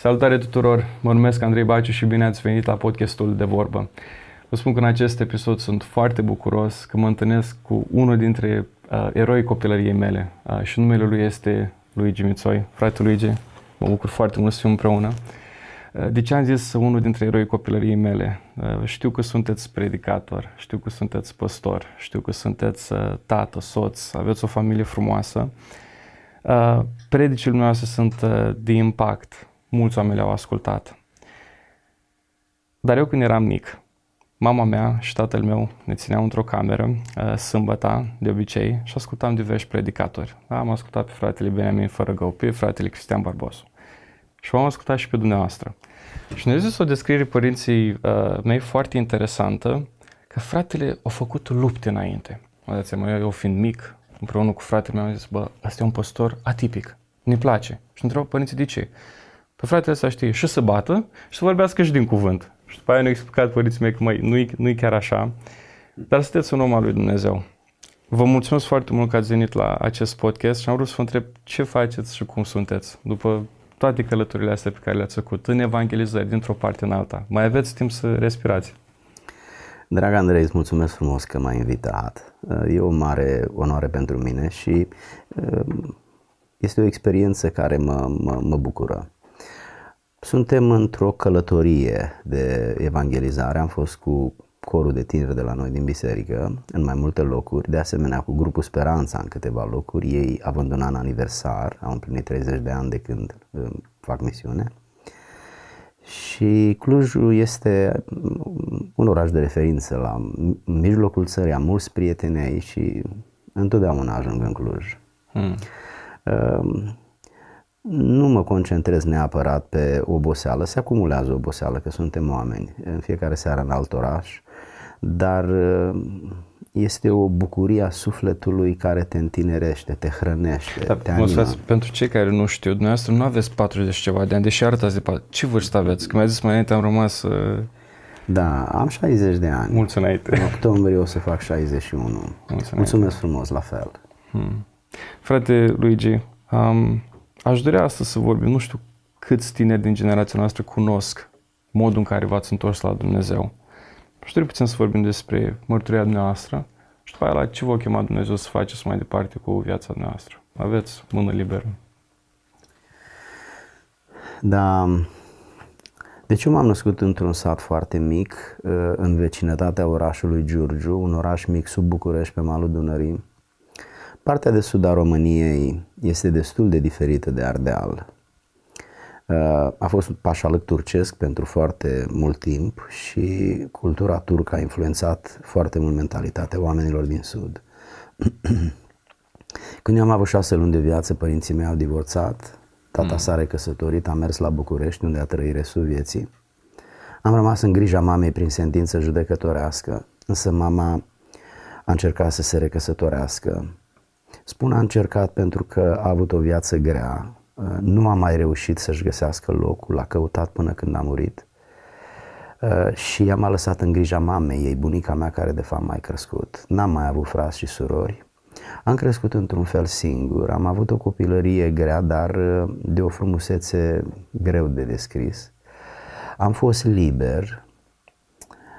Salutare tuturor! Mă numesc Andrei Baciu și bine ați venit la podcastul De Vorbă. Vă spun că în acest episod sunt foarte bucuros că mă întâlnesc cu unul dintre uh, eroi copilăriei mele uh, și numele lui este Luigi Mițoi. Frate Luigi, mă bucur foarte mult să fim împreună. Uh, de ce am zis unul dintre eroi copilăriei mele? Uh, știu că sunteți predicator, știu că sunteți păstor, știu că sunteți uh, tată, soț, aveți o familie frumoasă. Predicile noastre sunt de impact, mulți oameni le-au ascultat. Dar eu când eram mic, mama mea și tatăl meu ne țineau într-o cameră uh, sâmbăta, de obicei, și ascultam diversi predicatori. Am ascultat pe fratele Benjamin Fărăgău, pe fratele Cristian Barbosu. Și am ascultat și pe dumneavoastră. Și ne-a zis o descriere părinții uh, mei foarte interesantă, că fratele a făcut lupte înainte. Mă dați seama, eu, eu fiind mic, împreună cu fratele meu, am zis, bă, ăsta e un păstor atipic, ne place. Și întreabă părinții de ce. Pe fratele ăsta știe și să bată și să vorbească și din cuvânt. Și după aia ne-au explicat părinții mei că măi, nu-i, nu-i chiar așa, dar sunteți un om al lui Dumnezeu. Vă mulțumesc foarte mult că ați venit la acest podcast și am vrut să vă întreb ce faceți și cum sunteți după toate călătorile astea pe care le-ați făcut în evangelizări, dintr-o parte în alta. Mai aveți timp să respirați. Drag Andrei, îți mulțumesc frumos că m-ai invitat. E o mare onoare pentru mine și este o experiență care mă, mă, mă bucură. Suntem într-o călătorie de evangelizare. Am fost cu corul de tineri de la noi din biserică în mai multe locuri, de asemenea cu grupul Speranța în câteva locuri. Ei având un an aniversar, au împlinit 30 de ani de când uh, fac misiune. Și Clujul este un oraș de referință la mijlocul țării, am mulți prieteni aici și întotdeauna ajung în Cluj. Hmm. Uh, nu mă concentrez neapărat pe oboseală, se acumulează oboseală, că suntem oameni, în fiecare seară în alt oraș, dar uh, este o bucurie a sufletului care te întinerește, te hrănește, da, te animă. pentru cei care nu știu, dumneavoastră nu aveți 40 ceva de ani, deși arătați de 40. Ce vârstă aveți? Că mi-a zis mai înainte am rămas... Uh... Da, am 60 de ani. Mulți înainte. În octombrie o să fac 61. Mulțumesc, Mulțumesc frumos, la fel. Hmm. Frate Luigi, um, Aș dori astăzi să vorbim, nu știu câți tineri din generația noastră cunosc modul în care v-ați întors la Dumnezeu. Aș dori puțin să vorbim despre mărturia noastră și după aia la ce vă chema Dumnezeu să faceți mai departe cu viața noastră. Aveți mână liberă. Da, deci eu m-am născut într-un sat foarte mic, în vecinătatea orașului Giurgiu, un oraș mic sub București, pe malul Dunării. Partea de sud a României este destul de diferită de Ardeal. Uh, a fost pașalăc turcesc pentru foarte mult timp și cultura turcă a influențat foarte mult mentalitatea oamenilor din sud. Când eu am avut șase luni de viață, părinții mei au divorțat, tata mm. s-a recăsătorit, a mers la București, unde a trăit restul vieții. Am rămas în grija mamei prin sentință judecătorească, însă mama a încercat să se recăsătorească, Spun a încercat pentru că a avut o viață grea, uh, nu a mai reușit să-și găsească locul, a căutat până când a murit uh, și i-am lăsat în grija mamei ei, bunica mea care de fapt mai crescut. N-am mai avut frați și surori. Am crescut într-un fel singur, am avut o copilărie grea, dar uh, de o frumusețe greu de descris. Am fost liber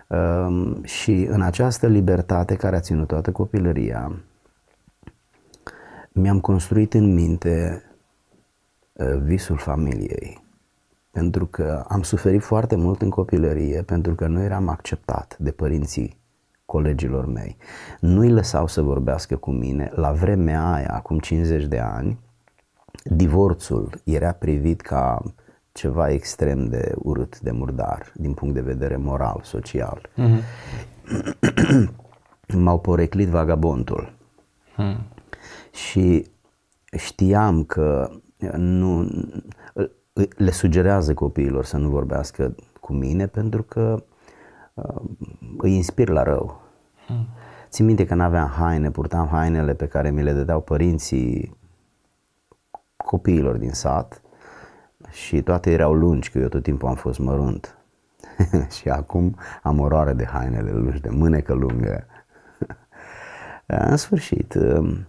um, și în această libertate care a ținut toată copilăria, mi-am construit în minte uh, visul familiei. Pentru că am suferit foarte mult în copilărie, pentru că nu eram acceptat de părinții colegilor mei. Nu-i lăsau să vorbească cu mine. La vremea aia, acum 50 de ani, divorțul era privit ca ceva extrem de urât, de murdar, din punct de vedere moral, social. Mm-hmm. M-au poreclit vagabondul. Mm și știam că nu, le sugerează copiilor să nu vorbească cu mine pentru că uh, îi inspir la rău. Hmm. Țin minte că n-aveam haine, purtam hainele pe care mi le dădeau părinții copiilor din sat și toate erau lungi, că eu tot timpul am fost mărunt. și acum am oroare de hainele lungi, de mânecă lungă. În sfârșit, um,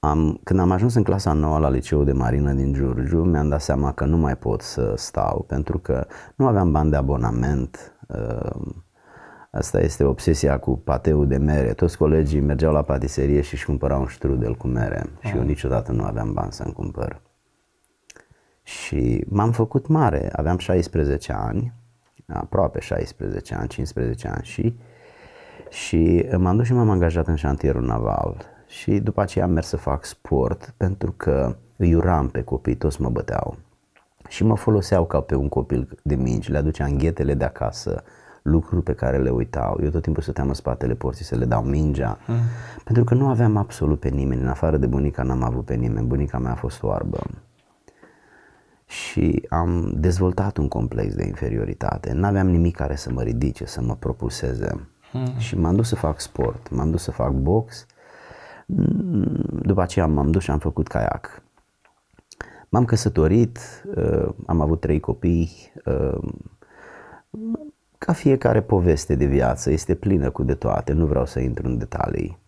am, când am ajuns în clasa nouă la liceul de marină din Giurgiu, mi-am dat seama că nu mai pot să stau pentru că nu aveam bani de abonament. Uh, asta este obsesia cu pateul de mere. Toți colegii mergeau la patiserie și își cumpărau un strudel cu mere și eu niciodată nu aveam bani să-mi cumpăr. Și m-am făcut mare, aveam 16 ani, aproape 16 ani, 15 ani și și m-am dus și m-am angajat în șantierul naval și după aceea am mers să fac sport pentru că îi uram pe copii, toți mă băteau și mă foloseau ca pe un copil de mingi, le aduceam ghetele de acasă, lucruri pe care le uitau. Eu tot timpul stăteam în spatele porții să le dau mingea, mm. pentru că nu aveam absolut pe nimeni. În afară de bunica n-am avut pe nimeni. Bunica mea a fost oarbă. Și am dezvoltat un complex de inferioritate. N-aveam nimic care să mă ridice, să mă propuseze. Mm. Și m-am dus să fac sport, m-am dus să fac box. După aceea m-am dus și am făcut caiac. M-am căsătorit, uh, am avut trei copii. Uh, ca fiecare poveste de viață este plină cu de toate, nu vreau să intru în detalii.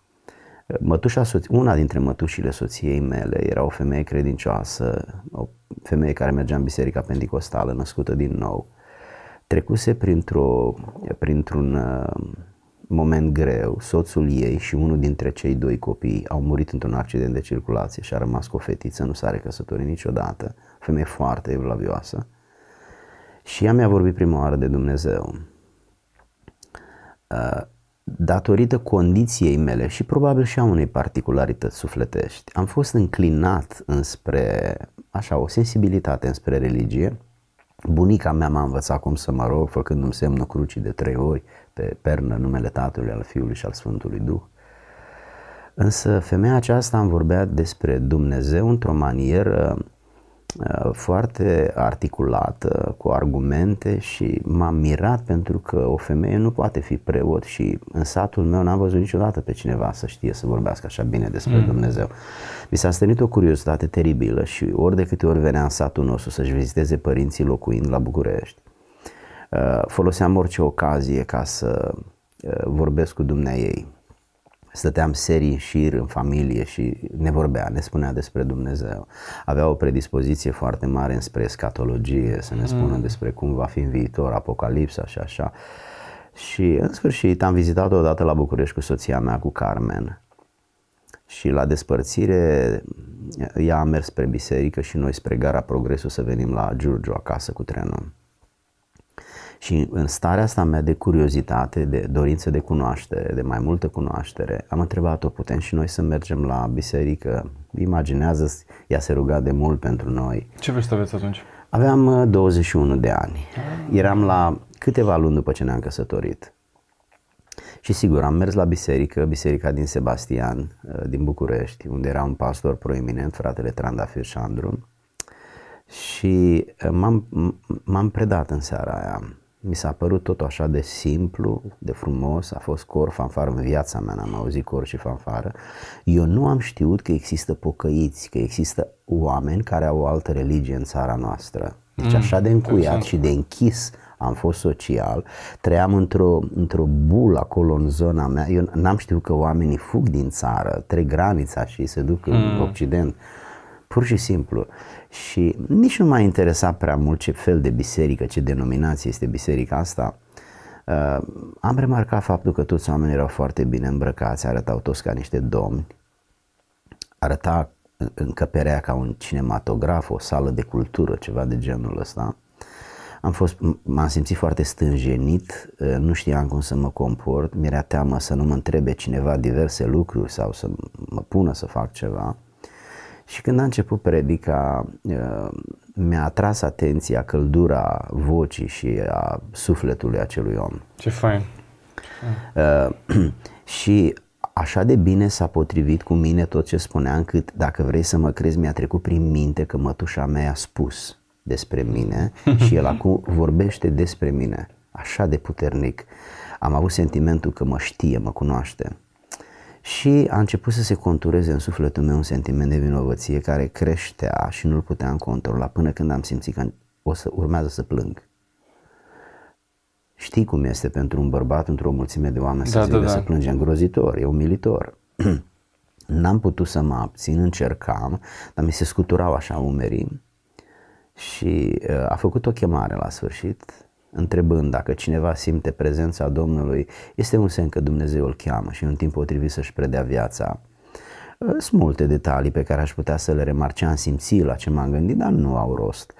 Mătușa, una dintre mătușile soției mele era o femeie credincioasă, o femeie care mergea în biserica pentecostală, născută din nou. Trecuse printr-o, printr-un uh, moment greu, soțul ei și unul dintre cei doi copii au murit într-un accident de circulație și a rămas cu o fetiță, nu s-a recăsătorit niciodată, femeie foarte evlavioasă. Și ea mi-a vorbit prima oară de Dumnezeu. Uh, datorită condiției mele și probabil și a unei particularități sufletești, am fost înclinat înspre, așa, o sensibilitate înspre religie. Bunica mea m-a învățat cum să mă rog, făcându-mi semnul crucii de trei ori pe pernă numele Tatălui, al Fiului și al Sfântului Duh. Însă femeia aceasta îmi vorbea despre Dumnezeu într-o manieră Uh, foarte articulată, cu argumente și m-am mirat pentru că o femeie nu poate fi preot și în satul meu n-am văzut niciodată pe cineva să știe să vorbească așa bine despre mm. Dumnezeu. Mi s-a stănit o curiozitate teribilă și ori de câte ori venea în satul nostru să-și viziteze părinții locuind la București, uh, foloseam orice ocazie ca să uh, vorbesc cu dumnea ei Stăteam serii în șir în familie și ne vorbea, ne spunea despre Dumnezeu. Avea o predispoziție foarte mare înspre escatologie, să ne spună mm. despre cum va fi în viitor, apocalipsa și așa. Și în sfârșit am vizitat odată la București cu soția mea, cu Carmen. Și la despărțire ea a mers spre biserică și noi spre gara Progresul să venim la Giurgiu acasă cu trenul. Și în starea asta mea de curiozitate, de dorință de cunoaștere, de mai multă cunoaștere, am întrebat-o, putem și noi să mergem la biserică? Imaginează, ea se ruga de mult pentru noi. Ce vârstă aveți atunci? Aveam 21 uh, de ani. Eram la câteva luni după ce ne-am căsătorit. Și sigur, am mers la biserică, biserica din Sebastian, uh, din București, unde era un pastor proeminent, fratele Trandafir Șandru. Și uh, m-am, m-am predat în seara aia mi s-a părut tot așa de simplu, de frumos, a fost cor, fanfară în viața mea, n-am auzit cor și fanfară. Eu nu am știut că există pocăiți, că există oameni care au o altă religie în țara noastră. Deci mm, așa de încuiat și de închis am fost social, trăiam într-o, într-o bulă acolo în zona mea, eu n-am știut că oamenii fug din țară, trec granița și se duc mm. în Occident pur și simplu. Și nici nu m-a interesat prea mult ce fel de biserică, ce denominație este biserica asta. Uh, am remarcat faptul că toți oamenii erau foarte bine îmbrăcați, arătau toți ca niște domni, arăta încăperea ca un cinematograf, o sală de cultură, ceva de genul ăsta. Am fost, m-am simțit foarte stânjenit, uh, nu știam cum să mă comport, mi-era teamă să nu mă întrebe cineva diverse lucruri sau să mă pună să fac ceva. Și când a început predica, uh, mi-a atras atenția căldura vocii și a sufletului acelui om. Ce fain! Uh, și așa de bine s-a potrivit cu mine tot ce spunea, încât, dacă vrei să mă crezi, mi-a trecut prin minte că mătușa mea a spus despre mine și el acum vorbește despre mine. Așa de puternic. Am avut sentimentul că mă știe, mă cunoaște și a început să se contureze în sufletul meu un sentiment de vinovăție care creștea și nu-l puteam controla până când am simțit că o să urmează să plâng. Știi cum este pentru un bărbat într-o mulțime de oameni da, să da, da. să plânge îngrozitor, e umilitor. N-am putut să mă abțin, încercam, dar mi se scuturau așa umerii și uh, a făcut o chemare la sfârșit, întrebând dacă cineva simte prezența Domnului, este un semn că Dumnezeu îl cheamă și în timp potrivit să-și predea viața. Uh, sunt multe detalii pe care aș putea să le remarce, am simțit la ce m-am gândit, dar nu au rost.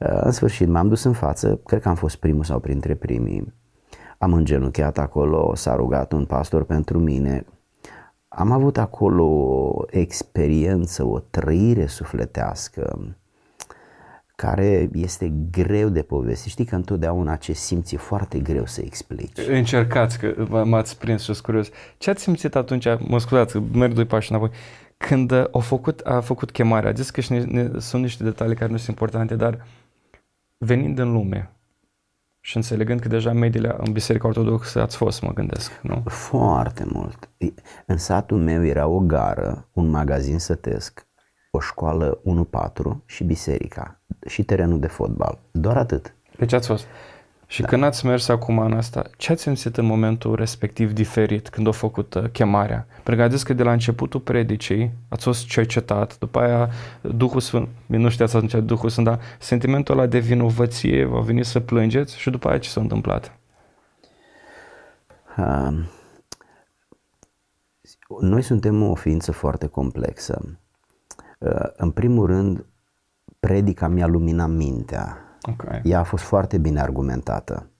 Uh, în sfârșit m-am dus în față, cred că am fost primul sau printre primii. Am îngenunchiat acolo, s-a rugat un pastor pentru mine, am avut acolo o experiență, o trăire sufletească care este greu de povestit. Știi că întotdeauna ce simți e foarte greu să explici. Încercați, că m-ați prins și curios. Ce ați simțit atunci, mă scuzați, merg doi pași înapoi, când a făcut, a făcut chemarea? A zis că și ne, ne, sunt niște detalii care nu sunt importante, dar venind în lume, și înțelegând că deja mediile în Biserica Ortodoxă ați fost, mă gândesc, nu? Foarte mult. În satul meu era o gară, un magazin sătesc, o școală 1-4 și biserica și terenul de fotbal. Doar atât. Deci ați fost. Și da. când ați mers acum în asta, ce ați simțit în momentul respectiv diferit când a făcut uh, chemarea? Pentru că ați zis că de la începutul predicii ați fost cercetat, după aia Duhul Sfânt, nu știați atunci Duhul Sfânt, dar sentimentul ăla de vinovăție va veni să plângeți și după aia ce s-a întâmplat? Uh, noi suntem o ființă foarte complexă. Uh, în primul rând, predica mi-a luminat mintea Okay. Ea a fost foarte bine argumentată.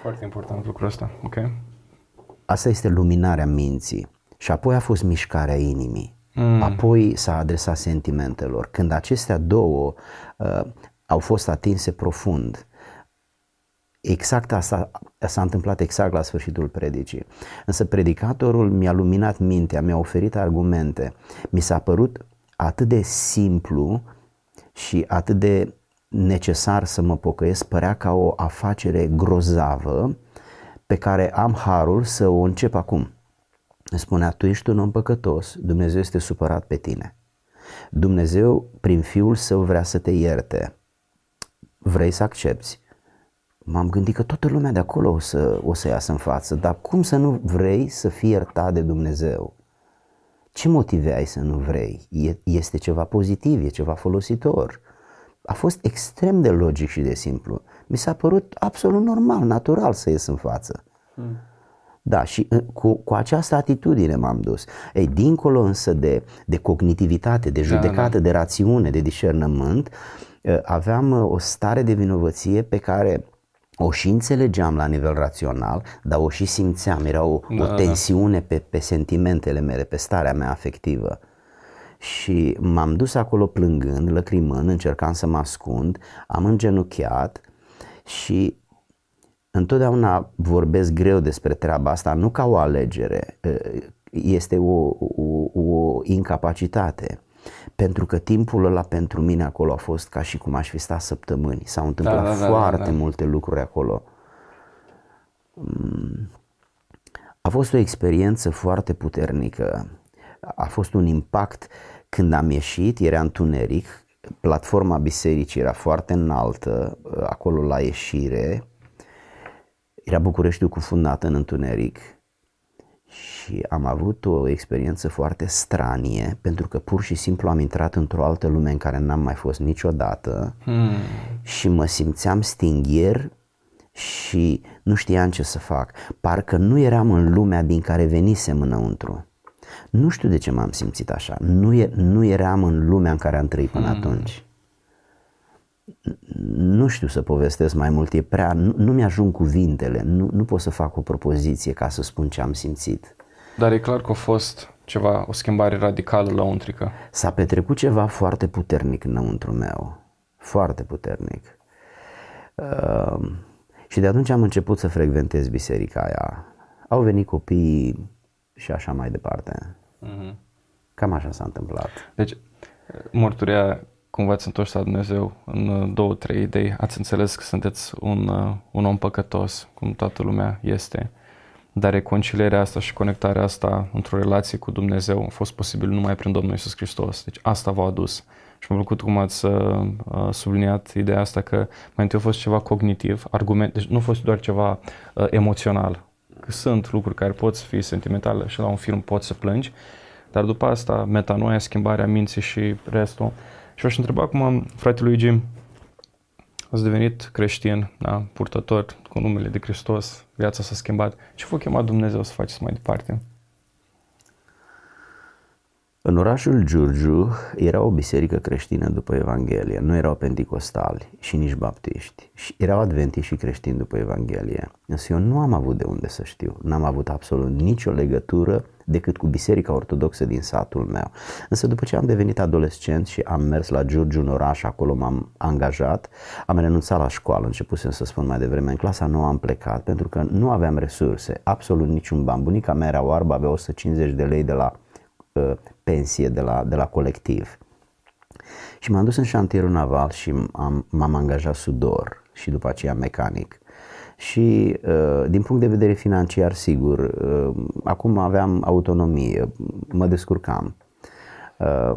Foarte important lucrul ăsta. Ok. Asta este luminarea minții. Și apoi a fost mișcarea inimii. Mm. Apoi s-a adresat sentimentelor. Când acestea două uh, au fost atinse profund, exact asta s-a întâmplat exact la sfârșitul predicii. Însă predicatorul mi-a luminat mintea, mi-a oferit argumente. Mi s-a părut atât de simplu și atât de necesar să mă pocăiesc părea ca o afacere grozavă pe care am harul să o încep acum. Spunea, tu ești un om păcătos, Dumnezeu este supărat pe tine. Dumnezeu, prin Fiul Său, vrea să te ierte. Vrei să accepti? M-am gândit că toată lumea de acolo o să, o să iasă în față, dar cum să nu vrei să fii iertat de Dumnezeu? Ce motive ai să nu vrei? Este ceva pozitiv, e ceva folositor a fost extrem de logic și de simplu. Mi s-a părut absolut normal, natural să ies în față. Hmm. Da, și uh, cu, cu această atitudine m-am dus. Ei, dincolo însă de, de cognitivitate, de judecată, da, da. de rațiune, de discernământ, uh, aveam uh, o stare de vinovăție pe care o și înțelegeam la nivel rațional, dar o și simțeam. Era o, da, o da. tensiune da. pe, pe sentimentele mele, pe starea mea afectivă și m-am dus acolo plângând, lăcrimând, încercam să mă ascund, am îngenuchiat și întotdeauna vorbesc greu despre treaba asta, nu ca o alegere, este o, o, o incapacitate. Pentru că timpul ăla pentru mine acolo a fost ca și cum aș fi stat săptămâni. S-au întâmplat da, da, da, foarte da, da. multe lucruri acolo. Mm. A fost o experiență foarte puternică. A fost un impact când am ieșit, era întuneric, platforma bisericii era foarte înaltă, acolo la ieșire, era Bucureștiul cufundat în întuneric și am avut o experiență foarte stranie pentru că pur și simplu am intrat într-o altă lume în care n-am mai fost niciodată hmm. și mă simțeam stinghier și nu știam ce să fac. Parcă nu eram în lumea din care venisem înăuntru. Nu știu de ce m-am simțit așa. Nu, e, nu eram în lumea în care am trăit până hmm. atunci. Nu știu să povestesc mai mult, e prea, nu, nu mi-ajung cuvintele, nu, nu pot să fac o propoziție ca să spun ce am simțit. Dar e clar că a fost ceva, o schimbare radicală la untrică. S-a petrecut ceva foarte puternic înăuntru meu, foarte puternic. Uh, și de atunci am început să frecventez biserica aia. Au venit copii și așa mai departe. Mm-hmm. Cam așa s-a întâmplat. Deci, mărturia cum v-ați întors la Dumnezeu în uh, două, trei idei, ați înțeles că sunteți un, uh, un om păcătos, cum toată lumea este, dar reconcilierea asta și conectarea asta într-o relație cu Dumnezeu a fost posibil numai prin Domnul Iisus Hristos. Deci asta v-a adus. Și m-a plăcut cum ați uh, subliniat ideea asta că mai întâi a fost ceva cognitiv, argument, deci nu a fost doar ceva uh, emoțional, că sunt lucruri care pot să fie sentimentale și la un film poți să plângi, dar după asta metanoia, schimbarea minții și restul. Și aș întreba acum, frate Luigi, ați devenit creștin, da, purtător cu numele de Hristos, viața s-a schimbat. Ce v-a chemat Dumnezeu să faceți mai departe? În orașul Giurgiu era o biserică creștină după Evanghelie, nu erau penticostali și nici baptiști, și erau adventiști și creștini după Evanghelie. Însă eu nu am avut de unde să știu, n-am avut absolut nicio legătură decât cu biserica ortodoxă din satul meu. Însă după ce am devenit adolescent și am mers la Giurgiu în oraș, acolo m-am angajat, am renunțat la școală, începusem să spun mai devreme, în clasa nouă am plecat pentru că nu aveam resurse, absolut niciun ban. Bunica mea era oarbă, avea 150 de lei de la uh, pensie de la, de la colectiv. Și m-am dus în șantierul naval și am, m-am angajat sudor și după aceea mecanic. Și uh, din punct de vedere financiar, sigur, uh, acum aveam autonomie, mă descurcam. Uh,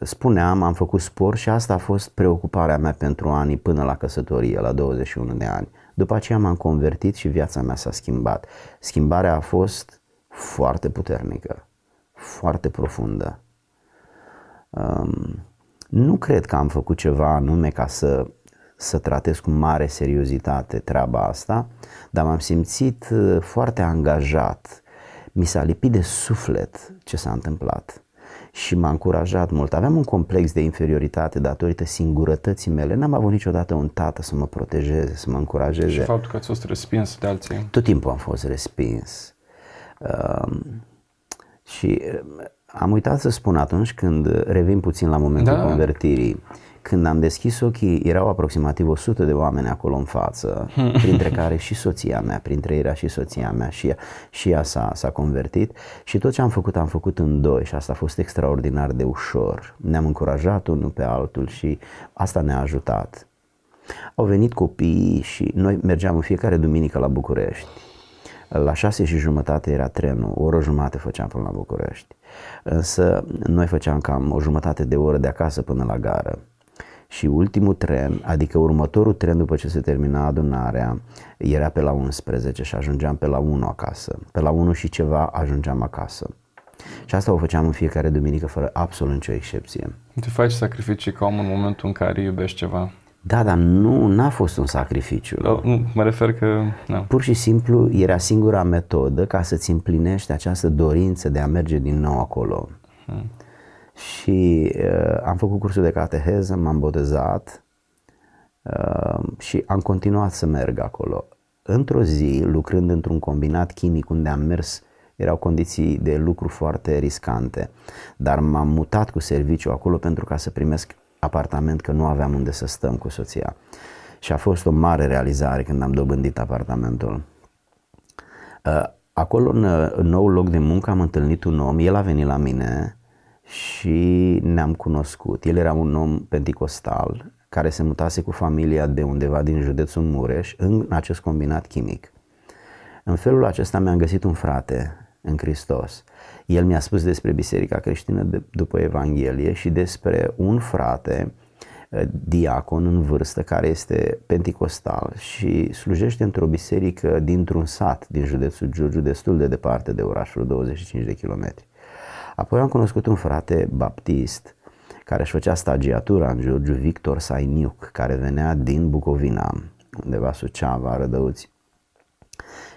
spuneam, am făcut sport și asta a fost preocuparea mea pentru anii până la căsătorie, la 21 de ani. După aceea m-am convertit și viața mea s-a schimbat. Schimbarea a fost foarte puternică foarte profundă. Um, nu cred că am făcut ceva anume ca să, să tratez cu mare seriozitate treaba asta, dar m-am simțit uh, foarte angajat. Mi s-a lipit de suflet ce s-a întâmplat și m-a încurajat mult. Aveam un complex de inferioritate datorită singurătății mele. N-am avut niciodată un tată să mă protejeze, să mă încurajeze. Și faptul că ați fost respins de alții. Tot timpul am fost respins. Um, și uh, am uitat să spun atunci când revin puțin la momentul da. convertirii, când am deschis ochii, erau aproximativ 100 de oameni acolo în față, printre care și soția mea, printre ei era și soția mea și ea, și ea s-a, s-a convertit și tot ce am făcut am făcut în doi și asta a fost extraordinar de ușor. Ne-am încurajat unul pe altul și asta ne-a ajutat. Au venit copiii și noi mergeam în fiecare duminică la București la șase și jumătate era trenul, o oră jumătate făceam până la București. Însă noi făceam cam o jumătate de oră de acasă până la gară. Și ultimul tren, adică următorul tren după ce se termina adunarea, era pe la 11 și ajungeam pe la 1 acasă. Pe la 1 și ceva ajungeam acasă. Și asta o făceam în fiecare duminică fără absolut nicio excepție. Te faci sacrificii ca om în momentul în care iubești ceva. Da, dar nu n-a fost un sacrificiu. No, nu, mă refer că... No. Pur și simplu era singura metodă ca să-ți împlinești această dorință de a merge din nou acolo. Hmm. Și uh, am făcut cursul de cateheză, m-am botezat uh, și am continuat să merg acolo. Într-o zi, lucrând într-un combinat chimic unde am mers, erau condiții de lucru foarte riscante, dar m-am mutat cu serviciu acolo pentru ca să primesc apartament că nu aveam unde să stăm cu soția. Și a fost o mare realizare când am dobândit apartamentul. Uh, acolo, în, în nou loc de muncă, am întâlnit un om, el a venit la mine și ne-am cunoscut. El era un om penticostal care se mutase cu familia de undeva din județul Mureș în acest combinat chimic. În felul acesta mi-am găsit un frate în Hristos el mi-a spus despre Biserica Creștină de, după Evanghelie și despre un frate eh, diacon în vârstă care este penticostal și slujește într-o biserică dintr-un sat din județul Giurgiu destul de departe de orașul 25 de kilometri. Apoi am cunoscut un frate baptist care își făcea stagiatura în Giurgiu, Victor Sainiuc, care venea din Bucovina, undeva Suceava, Rădăuți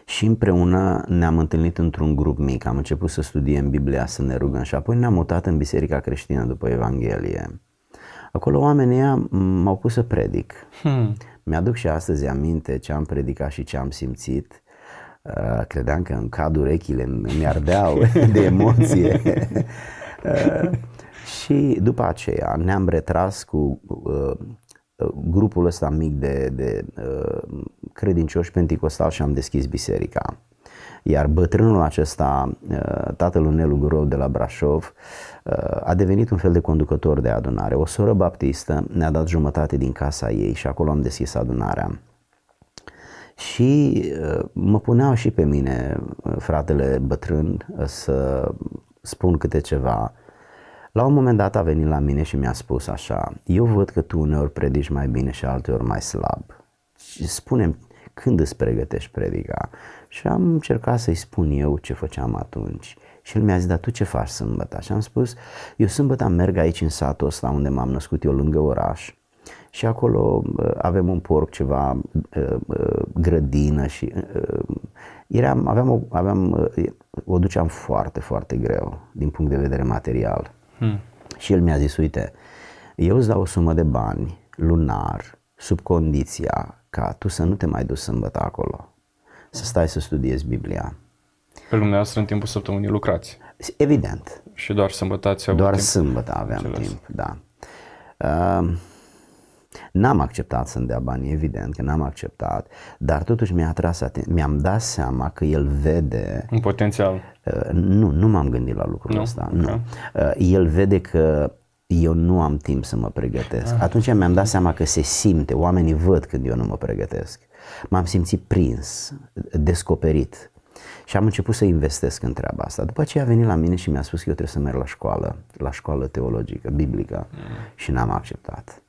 și împreună ne-am întâlnit într-un grup mic, am început să studiem Biblia, să ne rugăm și apoi ne-am mutat în Biserica Creștină după Evanghelie. Acolo oamenii m-au pus să predic. Hmm. Mi-aduc și astăzi aminte ce am predicat și ce am simțit. Uh, credeam că în cad urechile mi ardeau de emoție. Uh, și după aceea ne-am retras cu uh, grupul ăsta mic de, de uh, credincioși penticostali și am deschis biserica. Iar bătrânul acesta, uh, tatăl lui Nelu Grov de la Brașov, uh, a devenit un fel de conducător de adunare. O soră baptistă ne-a dat jumătate din casa ei și acolo am deschis adunarea. Și uh, mă puneau și pe mine, uh, fratele bătrân, să spun câte ceva la un moment dat a venit la mine și mi-a spus așa, eu văd că tu uneori predici mai bine și alteori mai slab. Și spune când îți pregătești predica? Și am încercat să-i spun eu ce făceam atunci. Și el mi-a zis, dar tu ce faci sâmbătă? Și am spus, eu sâmbătă merg aici în satul ăsta unde m-am născut eu lângă oraș și acolo uh, avem un porc, ceva uh, uh, grădină și eram, aveam, o, aveam, o duceam foarte, foarte greu din punct de vedere material. Hmm. Și el mi-a zis, uite, eu îți dau o sumă de bani lunar sub condiția ca tu să nu te mai duci sâmbătă acolo, să stai să studiezi Biblia. Pe dumneavoastră în timpul săptămânii lucrați? Evident. Și doar sâmbătă ați avut Doar timp? sâmbătă aveam Înțeles. timp, da. Uh, N-am acceptat să-mi dea bani, evident că n-am acceptat, dar totuși mi-a atras aten- mi-am dat seama că el vede... Un potențial. Uh, nu, nu m-am gândit la lucrul nu? ăsta. Okay. Nu. Uh, el vede că eu nu am timp să mă pregătesc. Ah. Atunci mi-am dat seama că se simte, oamenii văd când eu nu mă pregătesc. M-am simțit prins, descoperit. Și am început să investesc în treaba asta. După aceea a venit la mine și mi-a spus că eu trebuie să merg la școală, la școală teologică, biblică mm. și n-am acceptat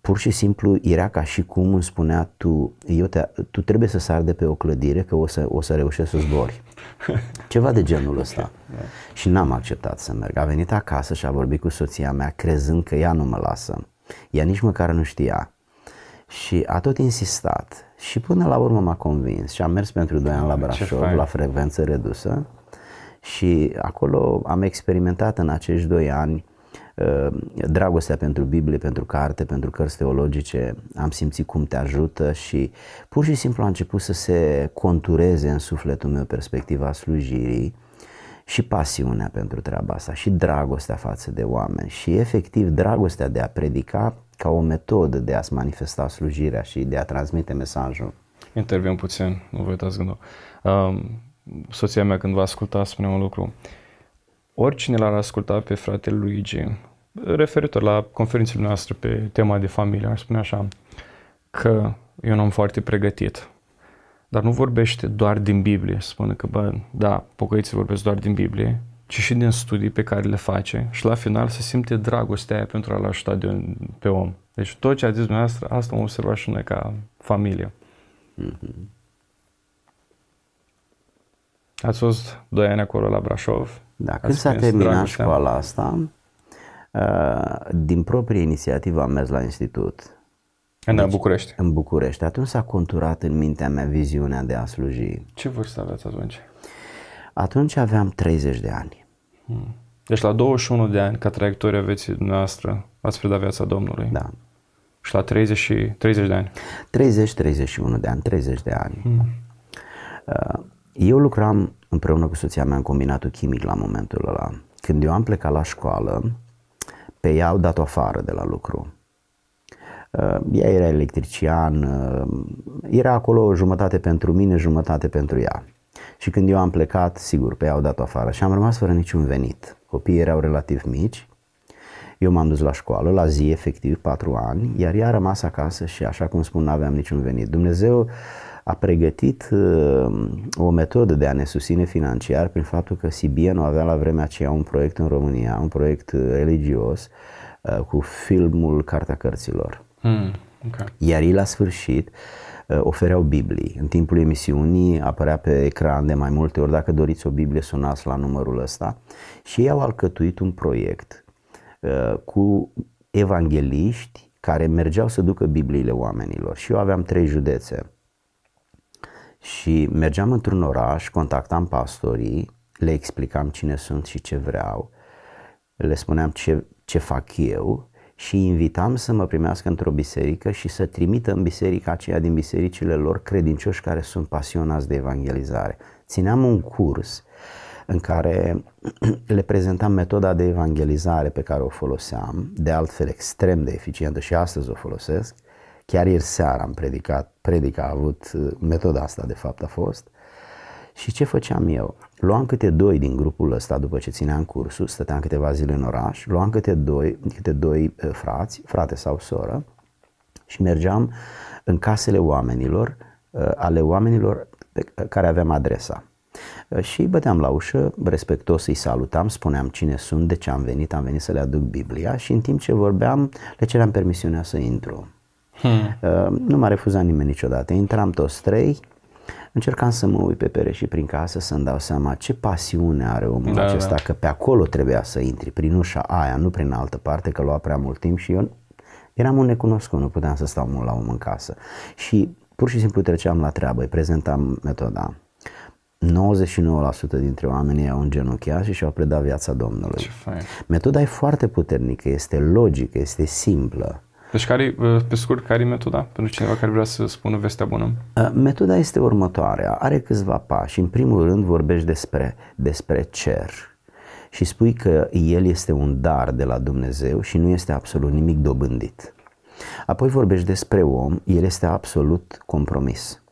pur și simplu era ca și cum îmi spunea tu, eu te, tu trebuie să sar de pe o clădire că o să, o să reușești să zbori. Ceva de genul ăsta. Okay. Și n-am acceptat să merg. A venit acasă și a vorbit cu soția mea crezând că ea nu mă lasă. Ea nici măcar nu știa. Și a tot insistat. Și până la urmă m-a convins și am mers pentru 2 ani la Brașov, la frecvență redusă. Și acolo am experimentat în acești 2 ani Uh, dragostea pentru Biblie, pentru carte, pentru cărți teologice, am simțit cum te ajută și pur și simplu a început să se contureze în sufletul meu perspectiva slujirii și pasiunea pentru treaba asta și dragostea față de oameni și efectiv dragostea de a predica ca o metodă de a-ți manifesta slujirea și de a transmite mesajul. Intervin puțin, nu vă uitați gândul. Um, soția mea când va asculta spune un lucru. Oricine l-ar asculta pe fratele Luigi referitor la conferințele noastre pe tema de familie, aș spune așa, că e un om foarte pregătit, dar nu vorbește doar din Biblie, spune că, bă, da, pocăiții vorbesc doar din Biblie, ci și din studii pe care le face și la final se simte dragostea aia pentru a-l ajuta de, pe om. Deci tot ce a zis dumneavoastră, asta am observat și noi ca familie. Mm-hmm. Ați fost doi ani acolo la Brașov. Da, când s-a terminat școala asta, Uh, din proprie inițiativă am mers la institut. În deci, București? În București. Atunci s-a conturat în mintea mea viziunea de a sluji. Ce vârstă aveți atunci? Atunci aveam 30 de ani. Hmm. Deci la 21 de ani, ca traiectoria vieții noastră, ați predat viața Domnului. Da. Și la 30, și 30 de ani? 30-31 de ani, 30 de ani. Hmm. Uh, eu lucram împreună cu soția mea în combinatul chimic la momentul ăla. Când eu am plecat la școală, pe ea au dat-o afară de la lucru. Uh, ea era electrician, uh, era acolo jumătate pentru mine, jumătate pentru ea. Și când eu am plecat, sigur, pe ea au dat-o afară și am rămas fără niciun venit. Copiii erau relativ mici, eu m-am dus la școală, la zi, efectiv, patru ani, iar ea a rămas acasă și, așa cum spun, nu aveam niciun venit. Dumnezeu a pregătit uh, o metodă de a ne susține financiar prin faptul că CBN nu avea la vremea aceea un proiect în România, un proiect uh, religios uh, cu filmul Cartea Cărților. Hmm, okay. Iar ei la sfârșit ofereau Biblii. În timpul emisiunii apărea pe ecran de mai multe ori, dacă doriți o Biblie, sunați la numărul ăsta. Și ei au alcătuit un proiect cu evangeliști care mergeau să ducă Bibliile oamenilor. Și eu aveam trei județe și mergeam într-un oraș, contactam pastorii, le explicam cine sunt și ce vreau, le spuneam ce, ce fac eu și invitam să mă primească într-o biserică și să trimită în biserica aceea din bisericile lor credincioși care sunt pasionați de evangelizare. Țineam un curs în care le prezentam metoda de evangelizare pe care o foloseam, de altfel extrem de eficientă și astăzi o folosesc, Chiar ieri seara am predicat, predica a avut, uh, metoda asta de fapt a fost. Și ce făceam eu? Luam câte doi din grupul ăsta după ce țineam cursul, stăteam câteva zile în oraș, luam câte doi, câte doi uh, frați, frate sau soră, și mergeam în casele oamenilor, uh, ale oamenilor pe care aveam adresa. Și băteam la ușă, respectos îi salutam, spuneam cine sunt, de ce am venit, am venit să le aduc Biblia și în timp ce vorbeam le ceream permisiunea să intru. Hmm. Uh, nu m-a refuzat nimeni niciodată. Intram toți trei, Încercam să mă uit pe pereți și prin casă să-mi dau seama ce pasiune are omul Da, acesta, da. că pe acolo trebuia să intri, prin ușa aia, nu prin altă parte, că lua prea mult timp și eu eram un necunoscut, nu puteam să stau mult la om în casă. Și pur și simplu treceam la treabă, îi prezentam metoda. 99% dintre oamenii au îngenunchiat și și-au predat viața Domnului. Ce fain. Metoda e foarte puternică, este logică, este simplă. Deci care, uh, pe scurt, care e metoda? Pentru cineva care vrea să spună vestea bună. Uh, Metoda este următoarea, are câțiva pași. În primul rând vorbești despre, despre cer și spui că el este un dar de la Dumnezeu și nu este absolut nimic dobândit. Apoi vorbești despre om, el este absolut compromis.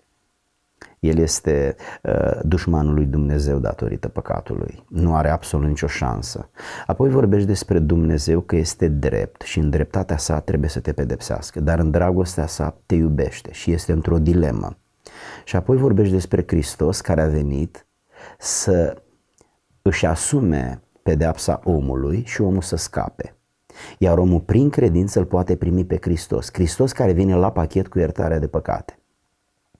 El este uh, dușmanul lui Dumnezeu datorită păcatului. Nu are absolut nicio șansă. Apoi vorbești despre Dumnezeu că este drept și în dreptatea sa trebuie să te pedepsească, dar în dragostea sa te iubește și este într-o dilemă. Și apoi vorbești despre Hristos care a venit să își asume pedeapsa omului și omul să scape. Iar omul prin credință îl poate primi pe Hristos. Hristos care vine la pachet cu iertarea de păcate.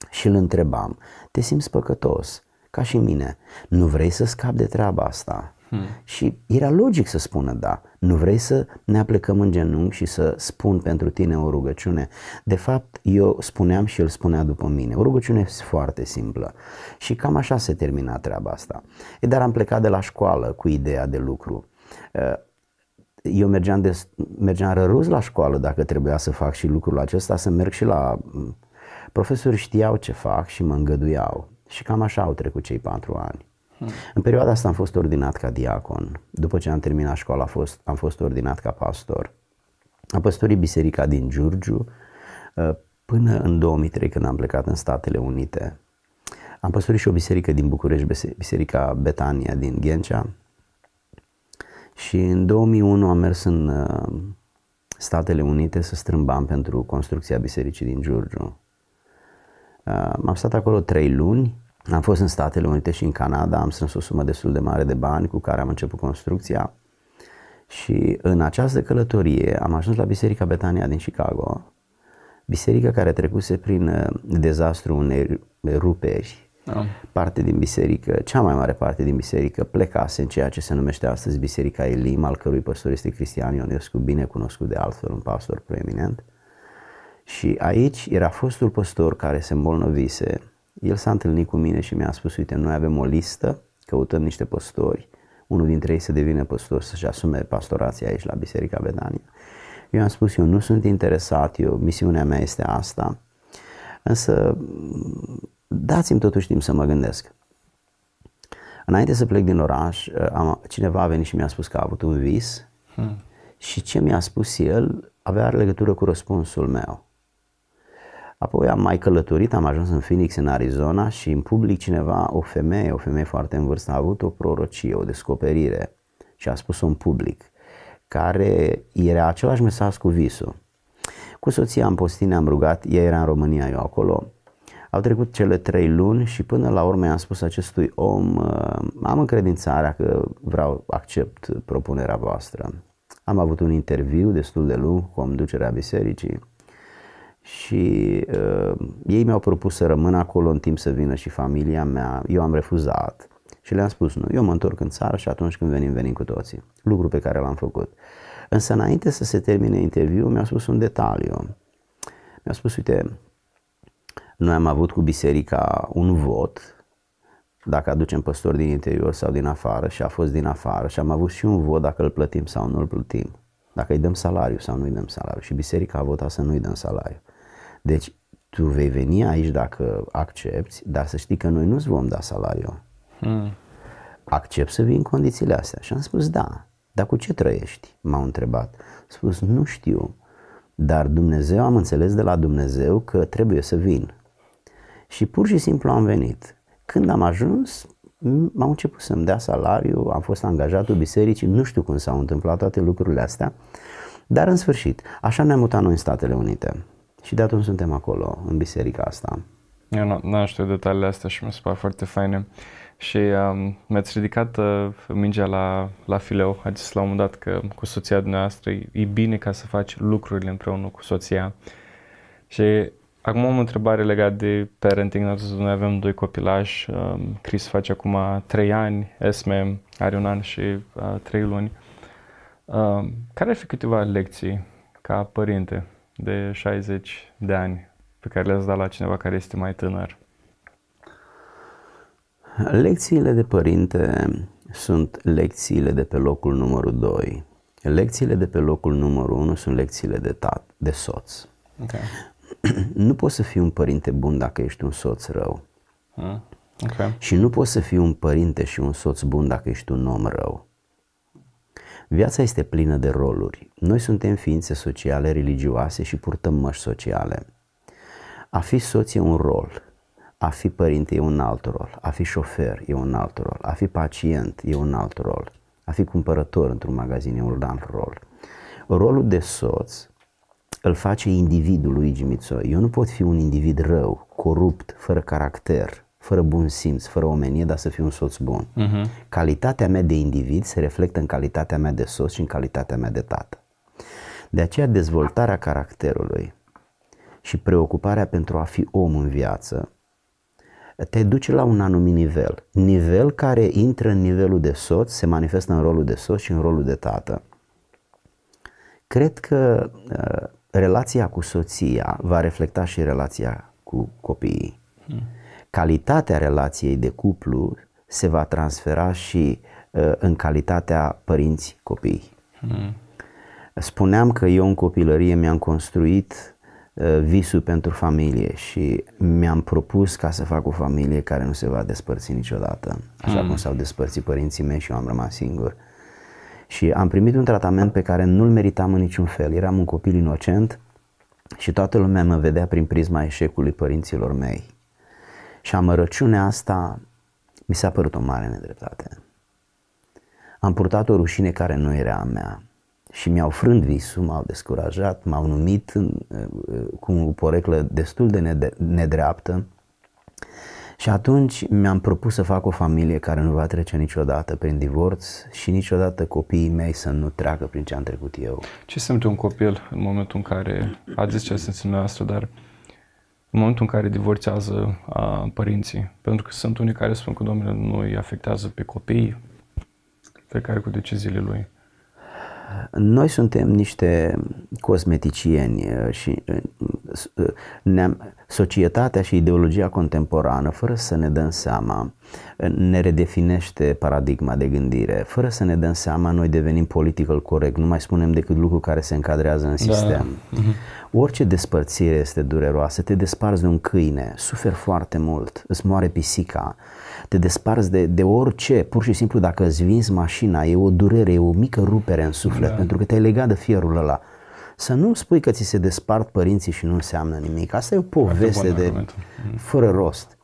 Și îl întrebam, te simți păcătos, ca și mine, nu vrei să scapi de treaba asta? Hmm. Și era logic să spună da, nu vrei să ne aplecăm în genunchi și să spun pentru tine o rugăciune? De fapt, eu spuneam și el spunea după mine, o rugăciune foarte simplă. Și cam așa se termina treaba asta. E, dar am plecat de la școală cu ideea de lucru eu mergeam, de, mergeam răruz la școală dacă trebuia să fac și lucrul acesta, să merg și la... Profesorii știau ce fac și mă îngăduiau. Și cam așa au trecut cei patru ani. Hmm. În perioada asta am fost ordinat ca diacon. După ce am terminat școala am fost, am fost ordinat ca pastor. Am păstorit biserica din Giurgiu până în 2003 când am plecat în Statele Unite. Am păstorit și o biserică din București, biserica Betania din Ghencea, și în 2001 am mers în uh, Statele Unite să strâng bani pentru construcția bisericii din Giurgiu. Uh, m-am stat acolo trei luni, am fost în Statele Unite și în Canada, am strâns o sumă destul de mare de bani cu care am început construcția și în această călătorie am ajuns la Biserica Betania din Chicago, biserica care trecuse prin uh, dezastru unei ruperi da. parte din biserică, cea mai mare parte din biserică plecase în ceea ce se numește astăzi Biserica Elim, al cărui păstor este Cristian Ionescu, bine cunoscut de altfel, un pastor proeminent. Și aici era fostul păstor care se îmbolnăvise. El s-a întâlnit cu mine și mi-a spus, uite, noi avem o listă, căutăm niște păstori, unul dintre ei să devină păstor, să-și asume pastorația aici la Biserica Bedania. Eu am spus, eu nu sunt interesat, eu, misiunea mea este asta, însă dați-mi totuși timp să mă gândesc. Înainte să plec din oraș, am, cineva a venit și mi-a spus că a avut un vis hmm. și ce mi-a spus el avea legătură cu răspunsul meu. Apoi am mai călătorit, am ajuns în Phoenix, în Arizona și în public cineva, o femeie, o femeie foarte în vârstă, a avut o prorocie, o descoperire și a spus-o în public, care era același mesaj cu visul. Cu soția am postit, ne-am rugat, ea era în România, eu acolo, au trecut cele trei luni și până la urmă i-am spus acestui om, uh, am încredințarea că vreau, accept propunerea voastră. Am avut un interviu destul de lung cu conducerea bisericii și uh, ei mi-au propus să rămân acolo în timp să vină și familia mea. Eu am refuzat și le-am spus, nu, eu mă întorc în țară și atunci când venim, venim cu toții. Lucru pe care l-am făcut. Însă înainte să se termine interviul, mi-a spus un detaliu. Mi-a spus, uite, noi am avut cu biserica un vot, dacă aducem păstori din interior sau din afară și a fost din afară și am avut și un vot dacă îl plătim sau nu îl plătim, dacă îi dăm salariu sau nu îi dăm salariu și biserica a votat să nu îi dăm salariu. Deci tu vei veni aici dacă accepti, dar să știi că noi nu-ți vom da salariu. Hmm. Accept să vii în condițiile astea. Și am spus da. Dar cu ce trăiești? M-au întrebat. Am spus nu știu. Dar Dumnezeu, am înțeles de la Dumnezeu că trebuie să vin. Și pur și simplu am venit. Când am ajuns, m-au început să-mi dea salariu, am fost angajatul bisericii, nu știu cum s-au întâmplat toate lucrurile astea, dar în sfârșit, așa ne-am mutat noi în Statele Unite. Și de atunci suntem acolo, în biserica asta. Eu nu, nu știu detaliile astea și mi se pare foarte faine. Și um, mi-ați ridicat uh, mingea la, la fileu, a zis la un moment dat că cu soția dumneavoastră e, e bine ca să faci lucrurile împreună cu soția. Și Acum am o întrebare legată de parenting. Noi avem doi copilași. Um, Chris face acum trei ani, Esme are un an și uh, trei luni. Um, care ar fi câteva lecții ca părinte de 60 de ani pe care le-ați dat la cineva care este mai tânăr? Lecțiile de părinte sunt lecțiile de pe locul numărul 2. Lecțiile de pe locul numărul 1 sunt lecțiile de tat, de soț. Okay. nu poți să fii un părinte bun dacă ești un soț rău. Hmm. Okay. Și nu poți să fii un părinte și un soț bun dacă ești un om rău. Viața este plină de roluri. Noi suntem ființe sociale, religioase și purtăm măști sociale. A fi soț e un rol, a fi părinte e un alt rol, a fi șofer e un alt rol, a fi pacient e un alt rol, a fi cumpărător într-un magazin e un alt rol. Rolul de soț îl face individul lui Gimițoi. Eu nu pot fi un individ rău, corupt, fără caracter, fără bun simț, fără omenie, dar să fiu un soț bun. Uh-huh. Calitatea mea de individ se reflectă în calitatea mea de soț și în calitatea mea de tată. De aceea dezvoltarea caracterului și preocuparea pentru a fi om în viață te duce la un anumit nivel. Nivel care intră în nivelul de soț, se manifestă în rolul de soț și în rolul de tată. Cred că uh, relația cu soția va reflecta și relația cu copiii. Hmm. Calitatea relației de cuplu se va transfera și uh, în calitatea părinți copii. Hmm. Spuneam că eu în copilărie mi-am construit uh, visul pentru familie și mi-am propus ca să fac o familie care nu se va despărți niciodată, așa hmm. cum s-au despărțit părinții mei și eu am rămas singur. Și am primit un tratament pe care nu-l meritam în niciun fel. Eram un copil inocent și toată lumea mă vedea prin prisma eșecului părinților mei. Și amărăciunea asta mi s-a părut o mare nedreptate. Am purtat o rușine care nu era a mea și mi-au frânt visul, m-au descurajat, m-au numit cu o poreclă destul de nedreaptă și atunci mi-am propus să fac o familie care nu va trece niciodată prin divorț și niciodată copiii mei să nu treacă prin ce am trecut eu. Ce simte un copil în momentul în care, a zis ce simți noastră, dar în momentul în care divorțează a, părinții? Pentru că sunt unii care spun că, domnule, nu îi afectează pe copii, fiecare cu deciziile lui. Noi suntem niște cosmeticieni uh, și uh, uh, ne-am, societatea și ideologia contemporană, fără să ne dăm seama, ne redefinește paradigma de gândire. Fără să ne dăm seama, noi devenim political corect, nu mai spunem decât lucruri care se încadrează în da. sistem. Da. Uh-huh. Orice despărțire este dureroasă, te desparți de un câine, suferi foarte mult, îți moare pisica, te desparți de, de orice, pur și simplu dacă îți vinzi mașina, e o durere, e o mică rupere în suflet, da. pentru că te-ai legat de fierul ăla. Să nu spui că ți se despart părinții și nu înseamnă nimic. Asta e o poveste de mm. fără rost.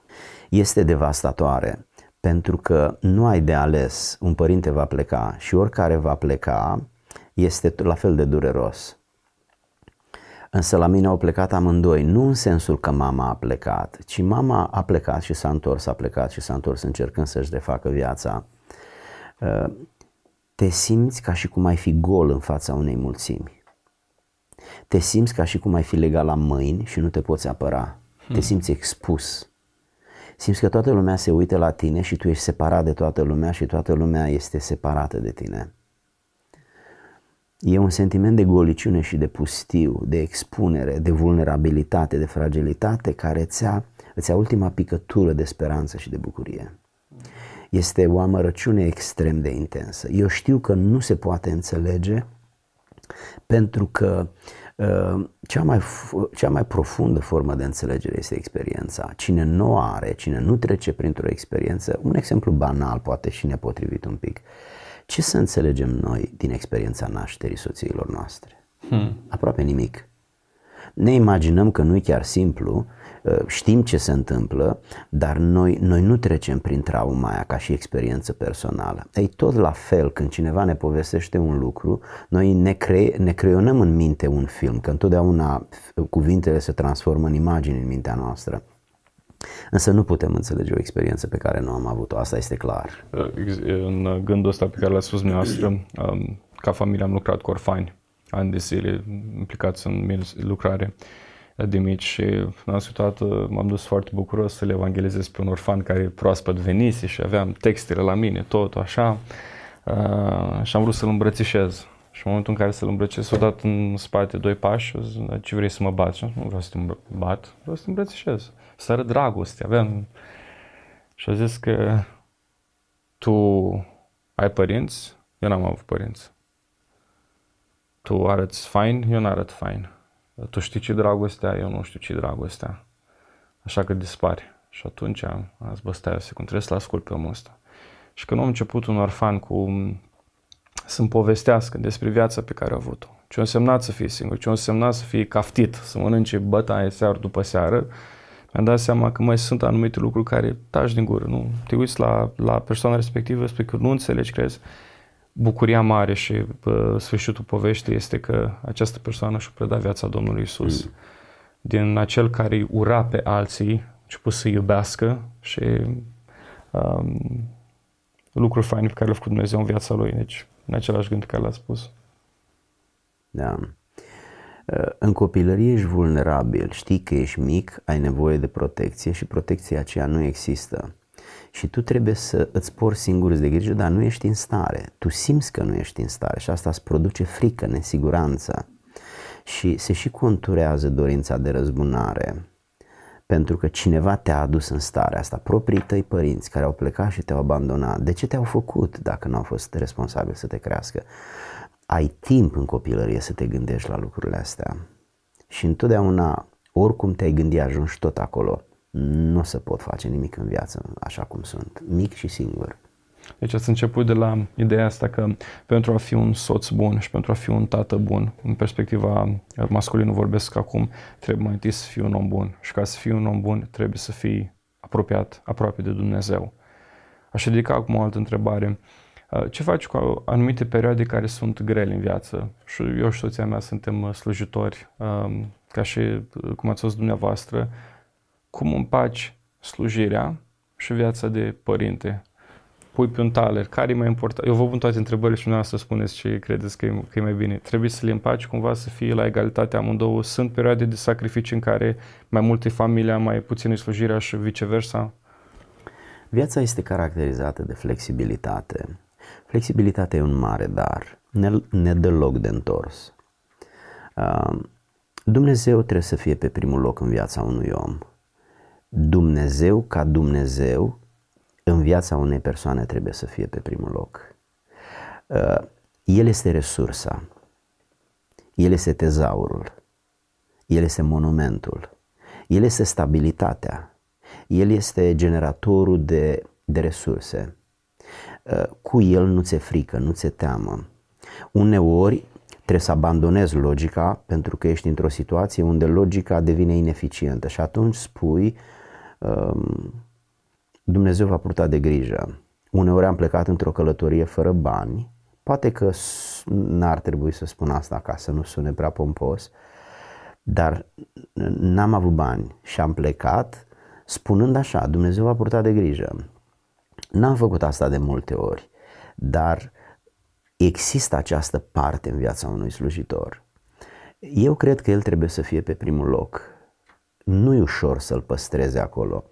Este devastatoare pentru că nu ai de ales. Un părinte va pleca și oricare va pleca este la fel de dureros. Însă la mine au plecat amândoi, nu în sensul că mama a plecat, ci mama a plecat și s-a întors, a plecat și s-a întors încercând să-și refacă viața. Uh, te simți ca și cum ai fi gol în fața unei mulțimi. Te simți ca și cum ai fi legat la mâini și nu te poți apăra. Hmm. Te simți expus. Simți că toată lumea se uită la tine și tu ești separat de toată lumea și toată lumea este separată de tine. E un sentiment de goliciune și de pustiu, de expunere, de vulnerabilitate, de fragilitate care îți ia, îți ia ultima picătură de speranță și de bucurie. Este o amărăciune extrem de intensă. Eu știu că nu se poate înțelege pentru că uh, cea mai, cea mai profundă formă de înțelegere este experiența. Cine nu are, cine nu trece printr-o experiență, un exemplu banal, poate și nepotrivit un pic, ce să înțelegem noi din experiența nașterii soțiilor noastre? Hmm. Aproape nimic. Ne imaginăm că nu e chiar simplu, uh, știm ce se întâmplă, dar noi, noi nu trecem prin trauma aia ca și experiență personală. Ei, tot la fel, când cineva ne povestește un lucru, noi ne, cre- ne creionăm în minte un film, că întotdeauna cuvintele se transformă în imagini în mintea noastră. Însă nu putem înțelege o experiență pe care nu am avut-o, asta este clar. În gândul ăsta pe care l-a spus dumneavoastră, ca familie am lucrat cu orfani ani de zile implicați în lucrare de mici și am toată m-am dus foarte bucuros să le evangelizez pe un orfan care proaspăt venise și aveam textele la mine, tot așa. Uh, și am vrut să-l îmbrățișez. Și în momentul în care să-l îmbrățișez, s-a dat în spate doi pași și zis, ce vrei să mă bați? Și nu vreau să te bat, vreau să te îmbrățișez. Să arăt dragoste. Aveam... Și a zis că tu ai părinți, eu n-am avut părinți. Tu arăți fain, eu n-arăt fain. Tu știi ce dragostea, eu nu știu ce dragostea. Așa că dispari. Și atunci am zis, bă, stai o secundă, trebuie să-l ascult pe omul ăsta. Și când am început un orfan cu să-mi povestească despre viața pe care a avut-o, ce a însemnat să fii singur, ce a însemnat să fii caftit, să mănânce bătaie seară după seară, mi-am dat seama că mai sunt anumite lucruri care taci din gură, nu? Te uiți la, la persoana respectivă spre că nu înțelegi, crezi. Bucuria mare și pă, sfârșitul poveștii este că această persoană și-a predat viața Domnului Isus. Mm. Din acel care îi ura pe alții, a început să iubească și um, lucruri faine pe care le-a făcut Dumnezeu în viața lui. Deci, în același gând pe care l-a spus. Da. În copilărie ești vulnerabil, știi că ești mic, ai nevoie de protecție și protecția aceea nu există. Și tu trebuie să îți porți singur de grijă, dar nu ești în stare. Tu simți că nu ești în stare și asta îți produce frică, nesiguranță. Și se și conturează dorința de răzbunare pentru că cineva te-a adus în starea asta, proprii tăi părinți care au plecat și te-au abandonat. De ce te-au făcut dacă nu au fost responsabili să te crească? ai timp în copilărie să te gândești la lucrurile astea. Și întotdeauna, oricum te-ai gândit, ajungi tot acolo. Nu se pot face nimic în viață așa cum sunt, mic și singur. Deci ați început de la ideea asta că pentru a fi un soț bun și pentru a fi un tată bun, în perspectiva masculină vorbesc acum, trebuie mai întâi să fii un om bun. Și ca să fii un om bun, trebuie să fii apropiat, aproape de Dumnezeu. Aș ridica acum o altă întrebare. Uh, ce faci cu anumite perioade care sunt grele în viață? Și eu și soția mea suntem uh, slujitori, um, ca și uh, cum ați spus dumneavoastră. Cum împaci slujirea și viața de părinte? Pui pe un taler, care e mai important? Eu vă pun toate întrebările și dumneavoastră spuneți ce credeți că e, că e mai bine. Trebuie să le împaci cumva să fie la egalitate amândouă. Sunt perioade de sacrificii în care mai multe familia, mai puțină slujirea și viceversa? Viața este caracterizată de flexibilitate Flexibilitatea e un mare dar, ne, ne dă loc de întors. Dumnezeu trebuie să fie pe primul loc în viața unui om. Dumnezeu ca Dumnezeu în viața unei persoane trebuie să fie pe primul loc. El este resursa, El este tezaurul, El este monumentul, El este stabilitatea, El este generatorul de, de resurse. Uh, cu el nu ți-e frică, nu ți-e teamă. Uneori trebuie să abandonezi logica pentru că ești într-o situație unde logica devine ineficientă și atunci spui um, Dumnezeu va purta de grijă. Uneori am plecat într-o călătorie fără bani, poate că n-ar trebui să spun asta ca să nu sune prea pompos, dar n-am avut bani și am plecat spunând așa, Dumnezeu va purta de grijă. N-am făcut asta de multe ori, dar există această parte în viața unui slujitor. Eu cred că el trebuie să fie pe primul loc. Nu e ușor să-l păstreze acolo.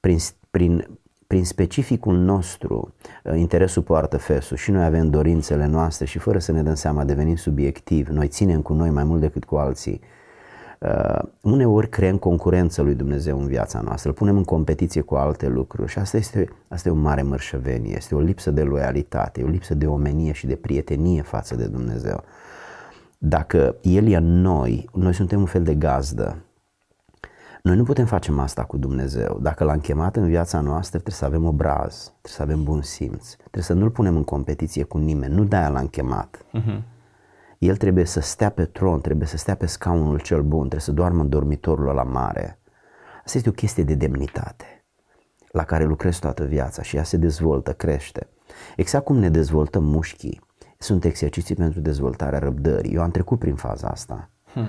Prin, prin, prin specificul nostru, interesul poartă fesul și noi avem dorințele noastre și fără să ne dăm seama devenim subiectivi, noi ținem cu noi mai mult decât cu alții uh, uneori creăm concurență lui Dumnezeu în viața noastră, îl punem în competiție cu alte lucruri și asta este, asta e o mare mărșăvenie, este o lipsă de loialitate, e o lipsă de omenie și de prietenie față de Dumnezeu. Dacă El e în noi, noi suntem un fel de gazdă, noi nu putem face asta cu Dumnezeu. Dacă l-am chemat în viața noastră, trebuie să avem obraz, trebuie să avem bun simț, trebuie să nu-l punem în competiție cu nimeni, nu de-aia l-am chemat. Uh-huh. El trebuie să stea pe tron, trebuie să stea pe scaunul cel bun, trebuie să doarmă în dormitorul la mare. Asta este o chestie de demnitate la care lucrezi toată viața și ea se dezvoltă, crește. Exact cum ne dezvoltăm mușchii, sunt exerciții pentru dezvoltarea răbdării. Eu am trecut prin faza asta. Hmm.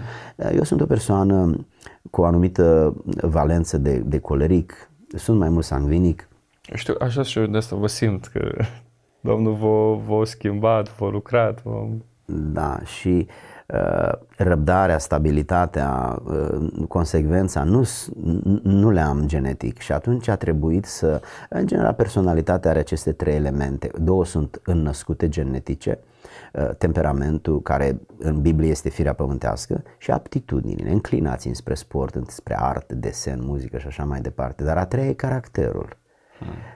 Eu sunt o persoană cu o anumită valență de, de coleric, sunt mai mult sangvinic. Știu, așa și eu de asta vă simt că Domnul v-a, v-a schimbat, v-a lucrat, v-a da, și uh, răbdarea, stabilitatea, uh, consecvența nu, nu le am genetic și atunci a trebuit să, în general personalitatea are aceste trei elemente, două sunt înnăscute genetice, temperamentul care în Biblie este firea pământească și aptitudinile, înclinații spre sport, spre artă, desen, muzică și așa mai departe, dar a treia e caracterul.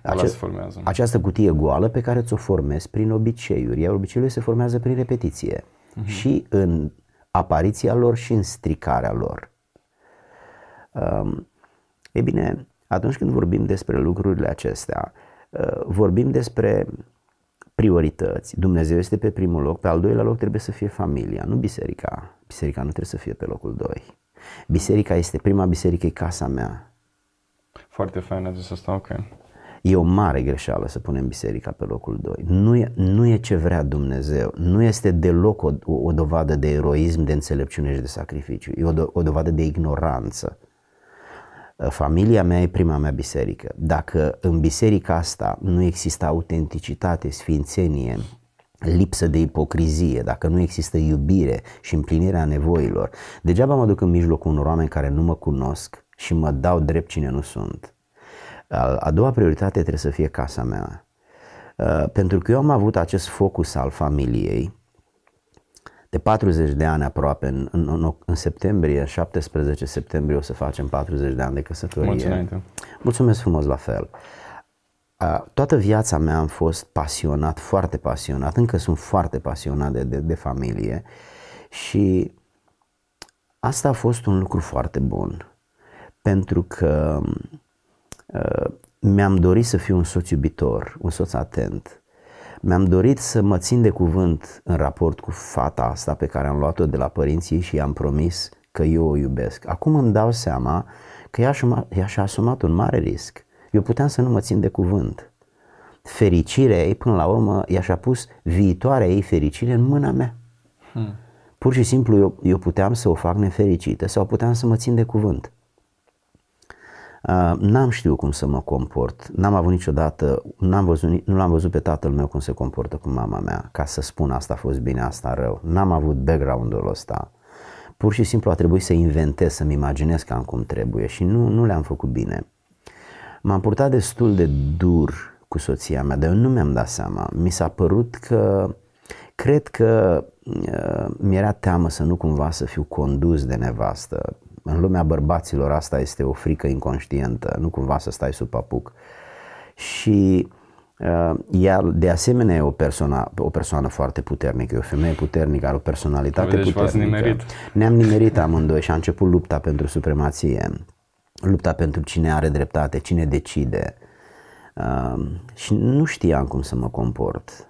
Ace- formează. Această cutie goală pe care ți-o formezi prin obiceiuri, iar obiceiurile se formează prin repetiție uh-huh. și în apariția lor și în stricarea lor. Um, e bine, atunci când vorbim despre lucrurile acestea, uh, vorbim despre priorități. Dumnezeu este pe primul loc, pe al doilea loc trebuie să fie familia, nu biserica. Biserica nu trebuie să fie pe locul doi. Biserica este prima biserică, e casa mea. Foarte fain a zis asta, ok. E o mare greșeală să punem biserica pe locul 2. Nu e, nu e ce vrea Dumnezeu. Nu este deloc o, o dovadă de eroism, de înțelepciune și de sacrificiu. E o, do, o dovadă de ignoranță. Familia mea e prima mea biserică. Dacă în biserica asta nu există autenticitate, sfințenie, lipsă de ipocrizie, dacă nu există iubire și împlinirea nevoilor, degeaba mă duc în mijlocul unor oameni care nu mă cunosc și mă dau drept cine nu sunt. A doua prioritate trebuie să fie casa mea. Uh, pentru că eu am avut acest focus al familiei de 40 de ani aproape, în, în, în septembrie, 17 septembrie o să facem 40 de ani de căsătorie. Mulțumesc, Mulțumesc frumos la fel. Uh, toată viața mea am fost pasionat, foarte pasionat, încă sunt foarte pasionat de, de, de familie și asta a fost un lucru foarte bun pentru că Uh, mi-am dorit să fiu un soț iubitor, un soț atent. Mi-am dorit să mă țin de cuvânt în raport cu fata asta pe care am luat-o de la părinții și i-am promis că eu o iubesc. Acum îmi dau seama că ea și-a asumat un mare risc. Eu puteam să nu mă țin de cuvânt. Fericirea ei, până la urmă, ea și-a pus viitoarea ei fericire în mâna mea. Hmm. Pur și simplu eu, eu puteam să o fac nefericită sau puteam să mă țin de cuvânt. Uh, n-am știut cum să mă comport, n-am avut niciodată, n-am văzut, nu l-am văzut pe tatăl meu cum se comportă cu mama mea, ca să spun asta a fost bine, asta rău. N-am avut background-ul ăsta. Pur și simplu a trebuit să inventez, să-mi imaginez cam cum trebuie și nu, nu le-am făcut bine. M-am purtat destul de dur cu soția mea, dar eu nu mi-am dat seama. Mi s-a părut că, cred că uh, mi-era teamă să nu cumva să fiu condus de nevastă în lumea bărbaților asta este o frică inconștientă, nu cumva să stai sub papuc. Și uh, ea de asemenea e o persoană, o persoană foarte puternică, e o femeie puternică, are o personalitate deci puternică. Nimerit. Ne-am nimerit amândoi și a început lupta pentru supremație, lupta pentru cine are dreptate, cine decide. Uh, și nu știam cum să mă comport.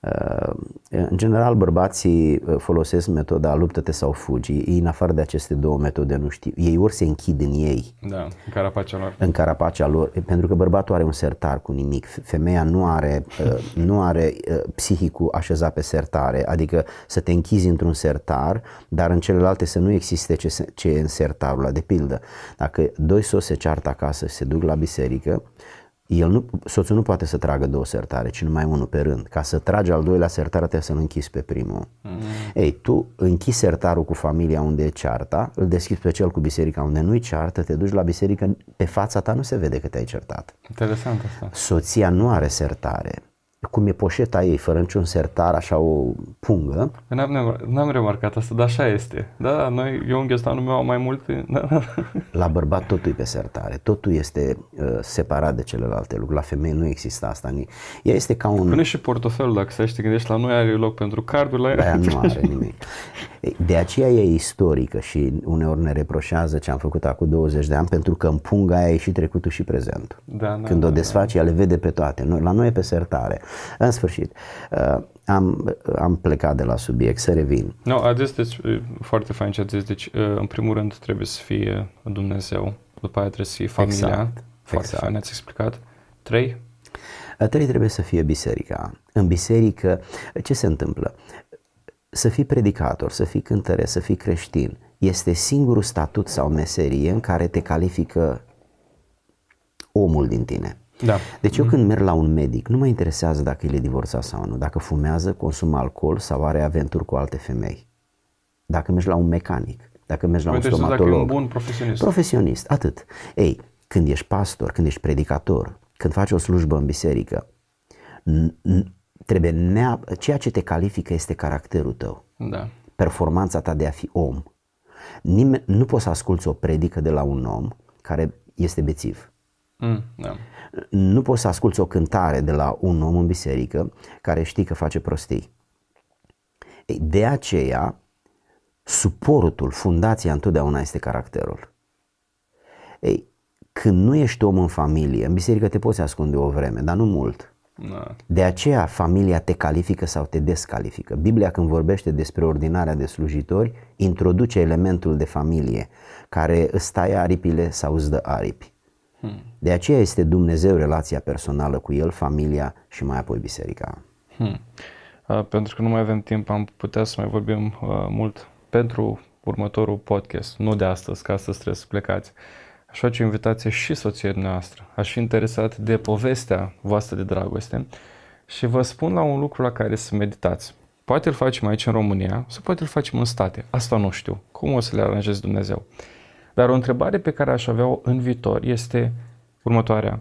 Uh, în general, bărbații uh, folosesc metoda luptă-te sau fugi. Ei, în afară de aceste două metode, nu știu. Ei ori se închid în ei. Da, în carapacea lor. În carapacea lor. Pentru că bărbatul are un sertar cu nimic. Femeia nu are, uh, nu are psihicul așezat pe sertare. Adică să te închizi într-un sertar, dar în celelalte să nu existe ce, ce e în sertarul ăla. De pildă, dacă doi soți se ceartă acasă și se duc la biserică, el nu, soțul nu poate să tragă două sertare, ci numai unul pe rând. Ca să tragi al doilea sertar, trebuie să-l închizi pe primul. Mm. Ei, tu închizi sertarul cu familia unde e cearta, îl deschizi pe cel cu biserica unde nu-i ceartă, te duci la biserică, pe fața ta nu se vede că te-ai certat. Interesant asta. Soția nu are sertare cum e poșeta ei, fără niciun sertar, așa o pungă. N-am, n-am remarcat asta, dar așa este. Da, noi, eu în ghestanul meu am mai multe. Da. La bărbat totul e pe sertare, totul este uh, separat de celelalte lucruri. La femei nu există asta. Ea este ca un... Până și portofelul, dacă să te gândești, la noi are loc pentru carduri, la ea nu are nimic. De aceea e istorică și uneori ne reproșează ce am făcut acum 20 de ani pentru că în punga aia e și trecutul și prezentul. Da, da, Când da, o desfaci, da. ea le vede pe toate. La noi e pe sertare. În sfârșit, uh, am, am plecat de la subiect, să revin. Nu, no, zis deci, foarte fain ce ați zis. Deci, uh, în primul rând trebuie să fie Dumnezeu, după aia trebuie să fie familia. Exact. Foarte exact. fain, ați explicat. Trei? Trei trebuie să fie biserica. În biserică, ce se întâmplă? Să fii predicator, să fii cântăre, să fii creștin, este singurul statut sau meserie în care te califică omul din tine. Da. Deci eu mm. când merg la un medic, nu mă interesează dacă el e divorțat sau nu, dacă fumează, consumă alcool sau are aventuri cu alte femei. dacă mergi la un mecanic, dacă mergi la un Uite, știi dacă e stomatolog. un bun profesionist. Profesionist, atât. Ei, când ești pastor, când ești predicator, când faci o slujbă în biserică, n- n- trebuie neap- ceea ce te califică este caracterul tău, Da. performanța ta de a fi om. Nimeni, nu poți să asculți o predică de la un om care este bețiv. Mm, da. Nu poți să asculți o cântare de la un om în biserică care știi că face prostii. Ei, de aceea, suportul, fundația întotdeauna este caracterul. Ei, când nu ești om în familie, în biserică te poți ascunde o vreme, dar nu mult. Da. De aceea familia te califică sau te descalifică. Biblia când vorbește despre ordinarea de slujitori, introduce elementul de familie care îți taie aripile sau îți dă aripi. De aceea este Dumnezeu relația personală cu El, familia și mai apoi biserica. Hmm. Uh, pentru că nu mai avem timp, am putea să mai vorbim uh, mult pentru următorul podcast, nu de astăzi, că astăzi trebuie să plecați. Aș face o invitație și soției noastră. Aș fi interesat de povestea voastră de dragoste și vă spun la un lucru la care să meditați. Poate îl facem aici în România sau poate îl facem în state. Asta nu știu. Cum o să le aranjez Dumnezeu? Dar o întrebare pe care aș avea-o în viitor este următoarea.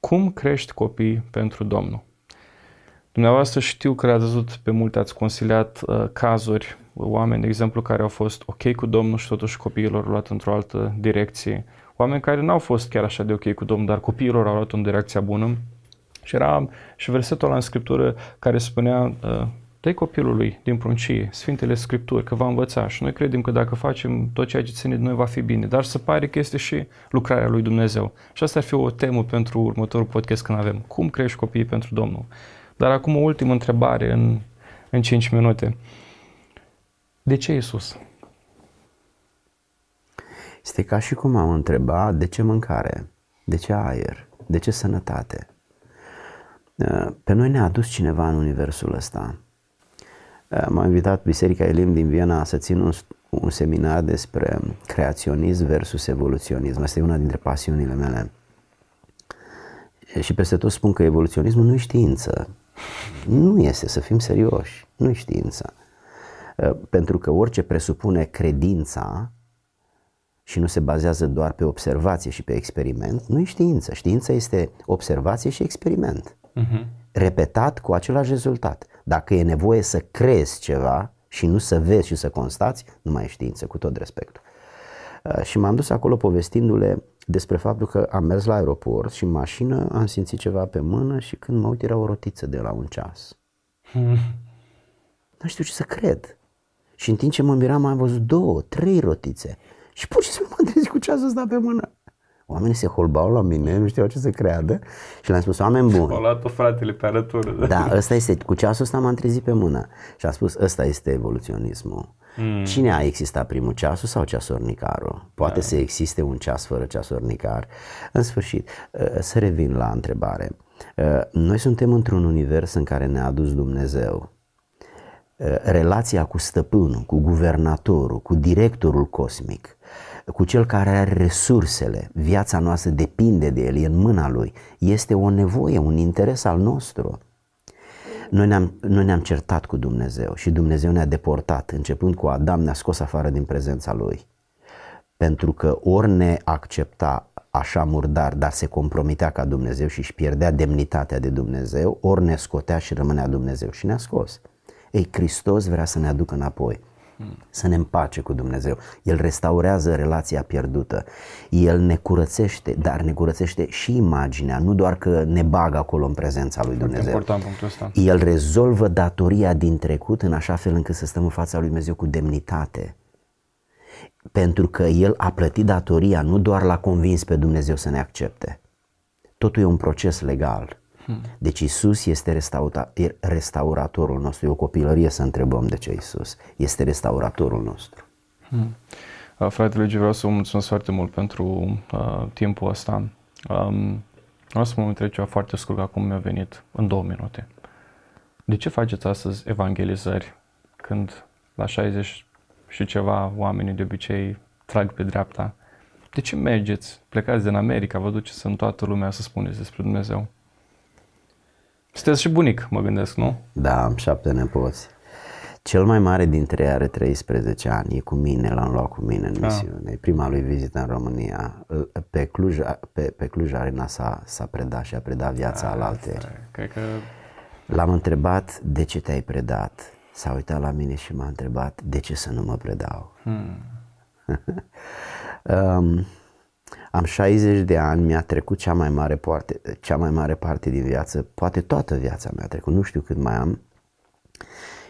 Cum crești copii pentru Domnul? Dumneavoastră știu că le-ați văzut pe multe, ați consiliat uh, cazuri, oameni, de exemplu, care au fost ok cu Domnul și totuși copiilor au luat într-o altă direcție. Oameni care n-au fost chiar așa de ok cu Domnul, dar copiilor au luat în direcția bună. Și era și versetul ăla în Scriptură care spunea, uh, dă copilului din pruncie, Sfintele Scripturi, că va învăța și noi credem că dacă facem tot ceea ce ține de noi va fi bine, dar se pare că este și lucrarea lui Dumnezeu. Și asta ar fi o temă pentru următorul podcast când avem. Cum crești copiii pentru Domnul? Dar acum o ultimă întrebare în, în 5 minute. De ce Isus? Este ca și cum am întrebat de ce mâncare, de ce aer, de ce sănătate. Uh, Pe noi ne-a adus cineva în universul ăsta. Uh, M-a invitat Biserica Elim din Viena să țin un, un seminar despre creaționism versus evoluționism. Asta e una dintre pasiunile mele. Și peste tot spun că evoluționismul nu e știință. Nu este, să fim serioși, nu e știință. Uh, Pentru că orice presupune credința și nu se bazează doar pe observație și pe experiment, nu e știință. Știința este observație și experiment. Uh-huh. Repetat cu același rezultat. Dacă e nevoie să crezi ceva și nu să vezi și să constați, nu mai e știință, cu tot respectul. Uh, Și m-am dus acolo povestindu-le despre faptul că am mers la aeroport și în mașină am simțit ceva pe mână și când mă uit era o rotiță de la un ceas. Nu știu ce să cred. Și în timp ce mă miram am văzut două, trei rotițe. Și pur și simplu m-am trezit cu ceasul ăsta pe mână. Oamenii se holbau la mine, nu știau ce să creadă și le-am spus, oameni buni, Au luat-o fratele pe arătură. da, ăsta este, cu ceasul ăsta m-am trezit pe mână și am spus, ăsta este evoluționismul. Mm. Cine a existat primul ceasul sau ceasornicarul? Poate da. să existe un ceas fără ceasornicar. În sfârșit, ă, să revin la întrebare. Ă, Noi suntem într-un univers în care ne-a adus Dumnezeu. Ă, Relația cu stăpânul, cu guvernatorul, cu directorul cosmic, cu cel care are resursele, viața noastră depinde de el, e în mâna lui, este o nevoie, un interes al nostru. Noi ne-am, noi ne-am certat cu Dumnezeu și Dumnezeu ne-a deportat. Începând cu Adam, ne-a scos afară din prezența Lui. Pentru că ori ne accepta așa murdar, dar se compromitea ca Dumnezeu și își pierdea demnitatea de Dumnezeu, ori ne scotea și rămânea Dumnezeu și ne-a scos. Ei, Hristos vrea să ne aducă înapoi, să ne împace cu Dumnezeu. El restaurează relația pierdută. El ne curățește, dar ne curățește și imaginea, nu doar că ne bagă acolo în prezența lui Foarte Dumnezeu. important punctul ăsta. El rezolvă datoria din trecut în așa fel încât să stăm în fața lui Dumnezeu cu demnitate. Pentru că El a plătit datoria, nu doar l-a convins pe Dumnezeu să ne accepte. Totul e un proces legal. Deci Isus este restaura, e restauratorul nostru. E o copilărie să întrebăm de ce Isus. Este restauratorul nostru. Uh, Fratele Giu, vreau să vă mulțumesc foarte mult pentru uh, timpul ăsta. Um, vreau să mă întreb ceva foarte scurt, acum mi-a venit în două minute. De ce faceți astăzi evangelizări când la 60 și ceva oamenii de obicei trag pe dreapta? De ce mergeți, plecați din America, vă duceți în toată lumea să spuneți despre Dumnezeu? Sunteți și bunic, mă gândesc, nu? Da, am șapte nepoți. Cel mai mare dintre ei are 13 ani, e cu mine, l-am luat cu mine în Ah. misiune. E prima lui vizită în România. Pe Cluj, pe, pe Cluj Arena s-a, s-a predat și a predat viața al altei. Cred că L-am întrebat de ce te-ai predat. S-a uitat la mine și m-a întrebat de ce să nu mă predau. hmm, Um, am 60 de ani, mi-a trecut cea mai mare parte, cea mai mare parte din viață, poate toată viața mi-a trecut, nu știu cât mai am.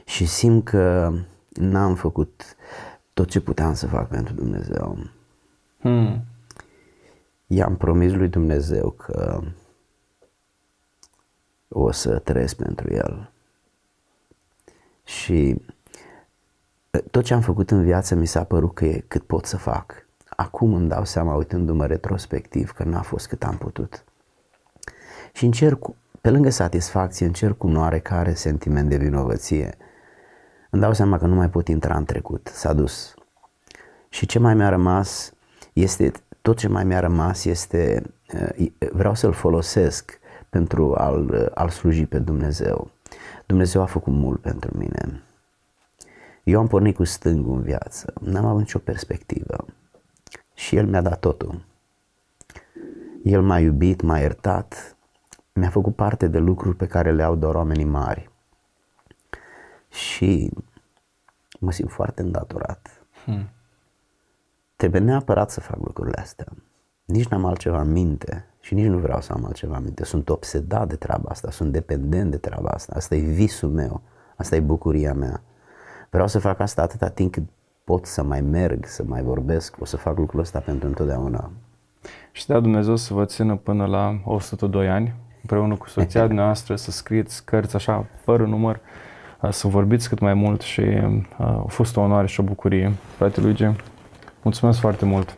Și simt că n-am făcut tot ce puteam să fac pentru Dumnezeu. hmm, I-am promis lui Dumnezeu că o să trăiesc pentru El. Și tot ce am făcut în viață mi s-a părut că e cât pot să fac. Acum îmi dau seama, uitându-mă retrospectiv, că n-a fost cât am putut. Și încerc, cu- pe lângă satisfacție, încerc cu un oarecare sentiment de vinovăție. Îmi dau seama că nu mai pot intra în trecut, s-a dus. Și ce mai mi-a rămas este, tot ce mai mi-a rămas este, uh, vreau să-l folosesc pentru a-l, uh, a-l sluji pe Dumnezeu. Dumnezeu a făcut mult pentru mine. Eu am pornit cu stângul în viață, n-am avut nicio perspectivă. Și El mi-a dat totul. El m-a iubit, m-a iertat, mi-a făcut parte de lucruri pe care le au doar oamenii mari. Și mă simt foarte îndatorat. hmm. Trebuie neapărat să fac lucrurile astea. Nici n-am altceva în minte și nici nu vreau să am altceva în minte. Sunt obsedat de treaba asta, sunt dependent de treaba asta. Asta e visul meu, asta e bucuria mea. Vreau să fac asta atâta timp cât pot să mai merg, să mai vorbesc. O să fac lucrul ăsta pentru întotdeauna. Și da Dumnezeu să vă țină până la 102 ani, împreună cu soția noastră, să scrieți cărți așa, fără număr, uh, să vorbiți cât mai mult și uh, a fost o onoare și o bucurie. Frate Luigi, mulțumesc foarte mult.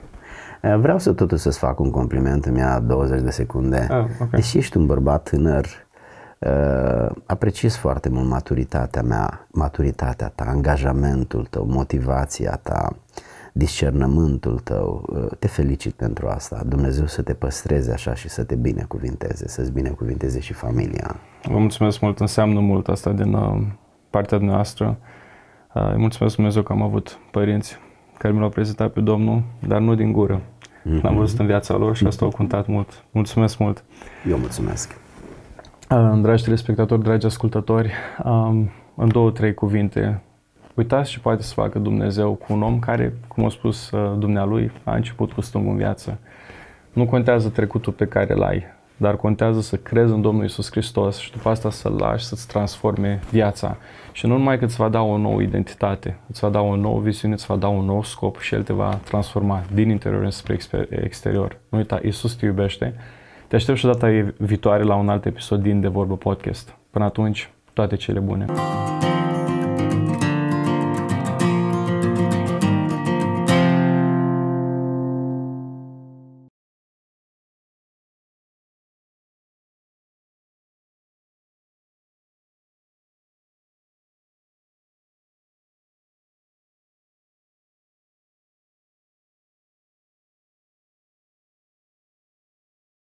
Eh, Vreau să totuși să-ți fac un compliment, îmi ia 20 de secunde. Ah, ok. Deși ești un bărbat tânăr, eh, apreciez foarte mult maturitatea mea, maturitatea ta, angajamentul tău, motivația ta, discernământul tău. Eh, Te felicit pentru asta. Dumnezeu să te păstreze așa și să te binecuvinteze, să-ți binecuvinteze și familia. Vă mulțumesc mult, înseamnă mult asta din uh, partea noastră. Uh, îi mulțumesc Dumnezeu că am avut părinți care mi l-au prezentat pe Domnul, dar nu din gură. L-am văzut în viața lor și asta a contat mult. Mulțumesc mult! Eu mulțumesc. Uh, Dragi telespectatori, dragi ascultători, um, în două, trei cuvinte, uitați ce poate să facă Dumnezeu cu un om care, cum a spus uh, dumnealui, a început cu stângul în viață. Nu contează trecutul pe care îl ai, dar contează să crezi în Domnul Isus Hristos și după asta să-L lași să-ți transforme viața. Și nu numai că îți va da o nouă identitate, îți va da o nouă viziune, îți va da un nou scop și El te va transforma din interior înspre exper- exterior. Nu uita, Isus te iubește. Te aștept și data viitoare la un alt episod din De Vorbă Podcast. Până atunci, toate cele bune!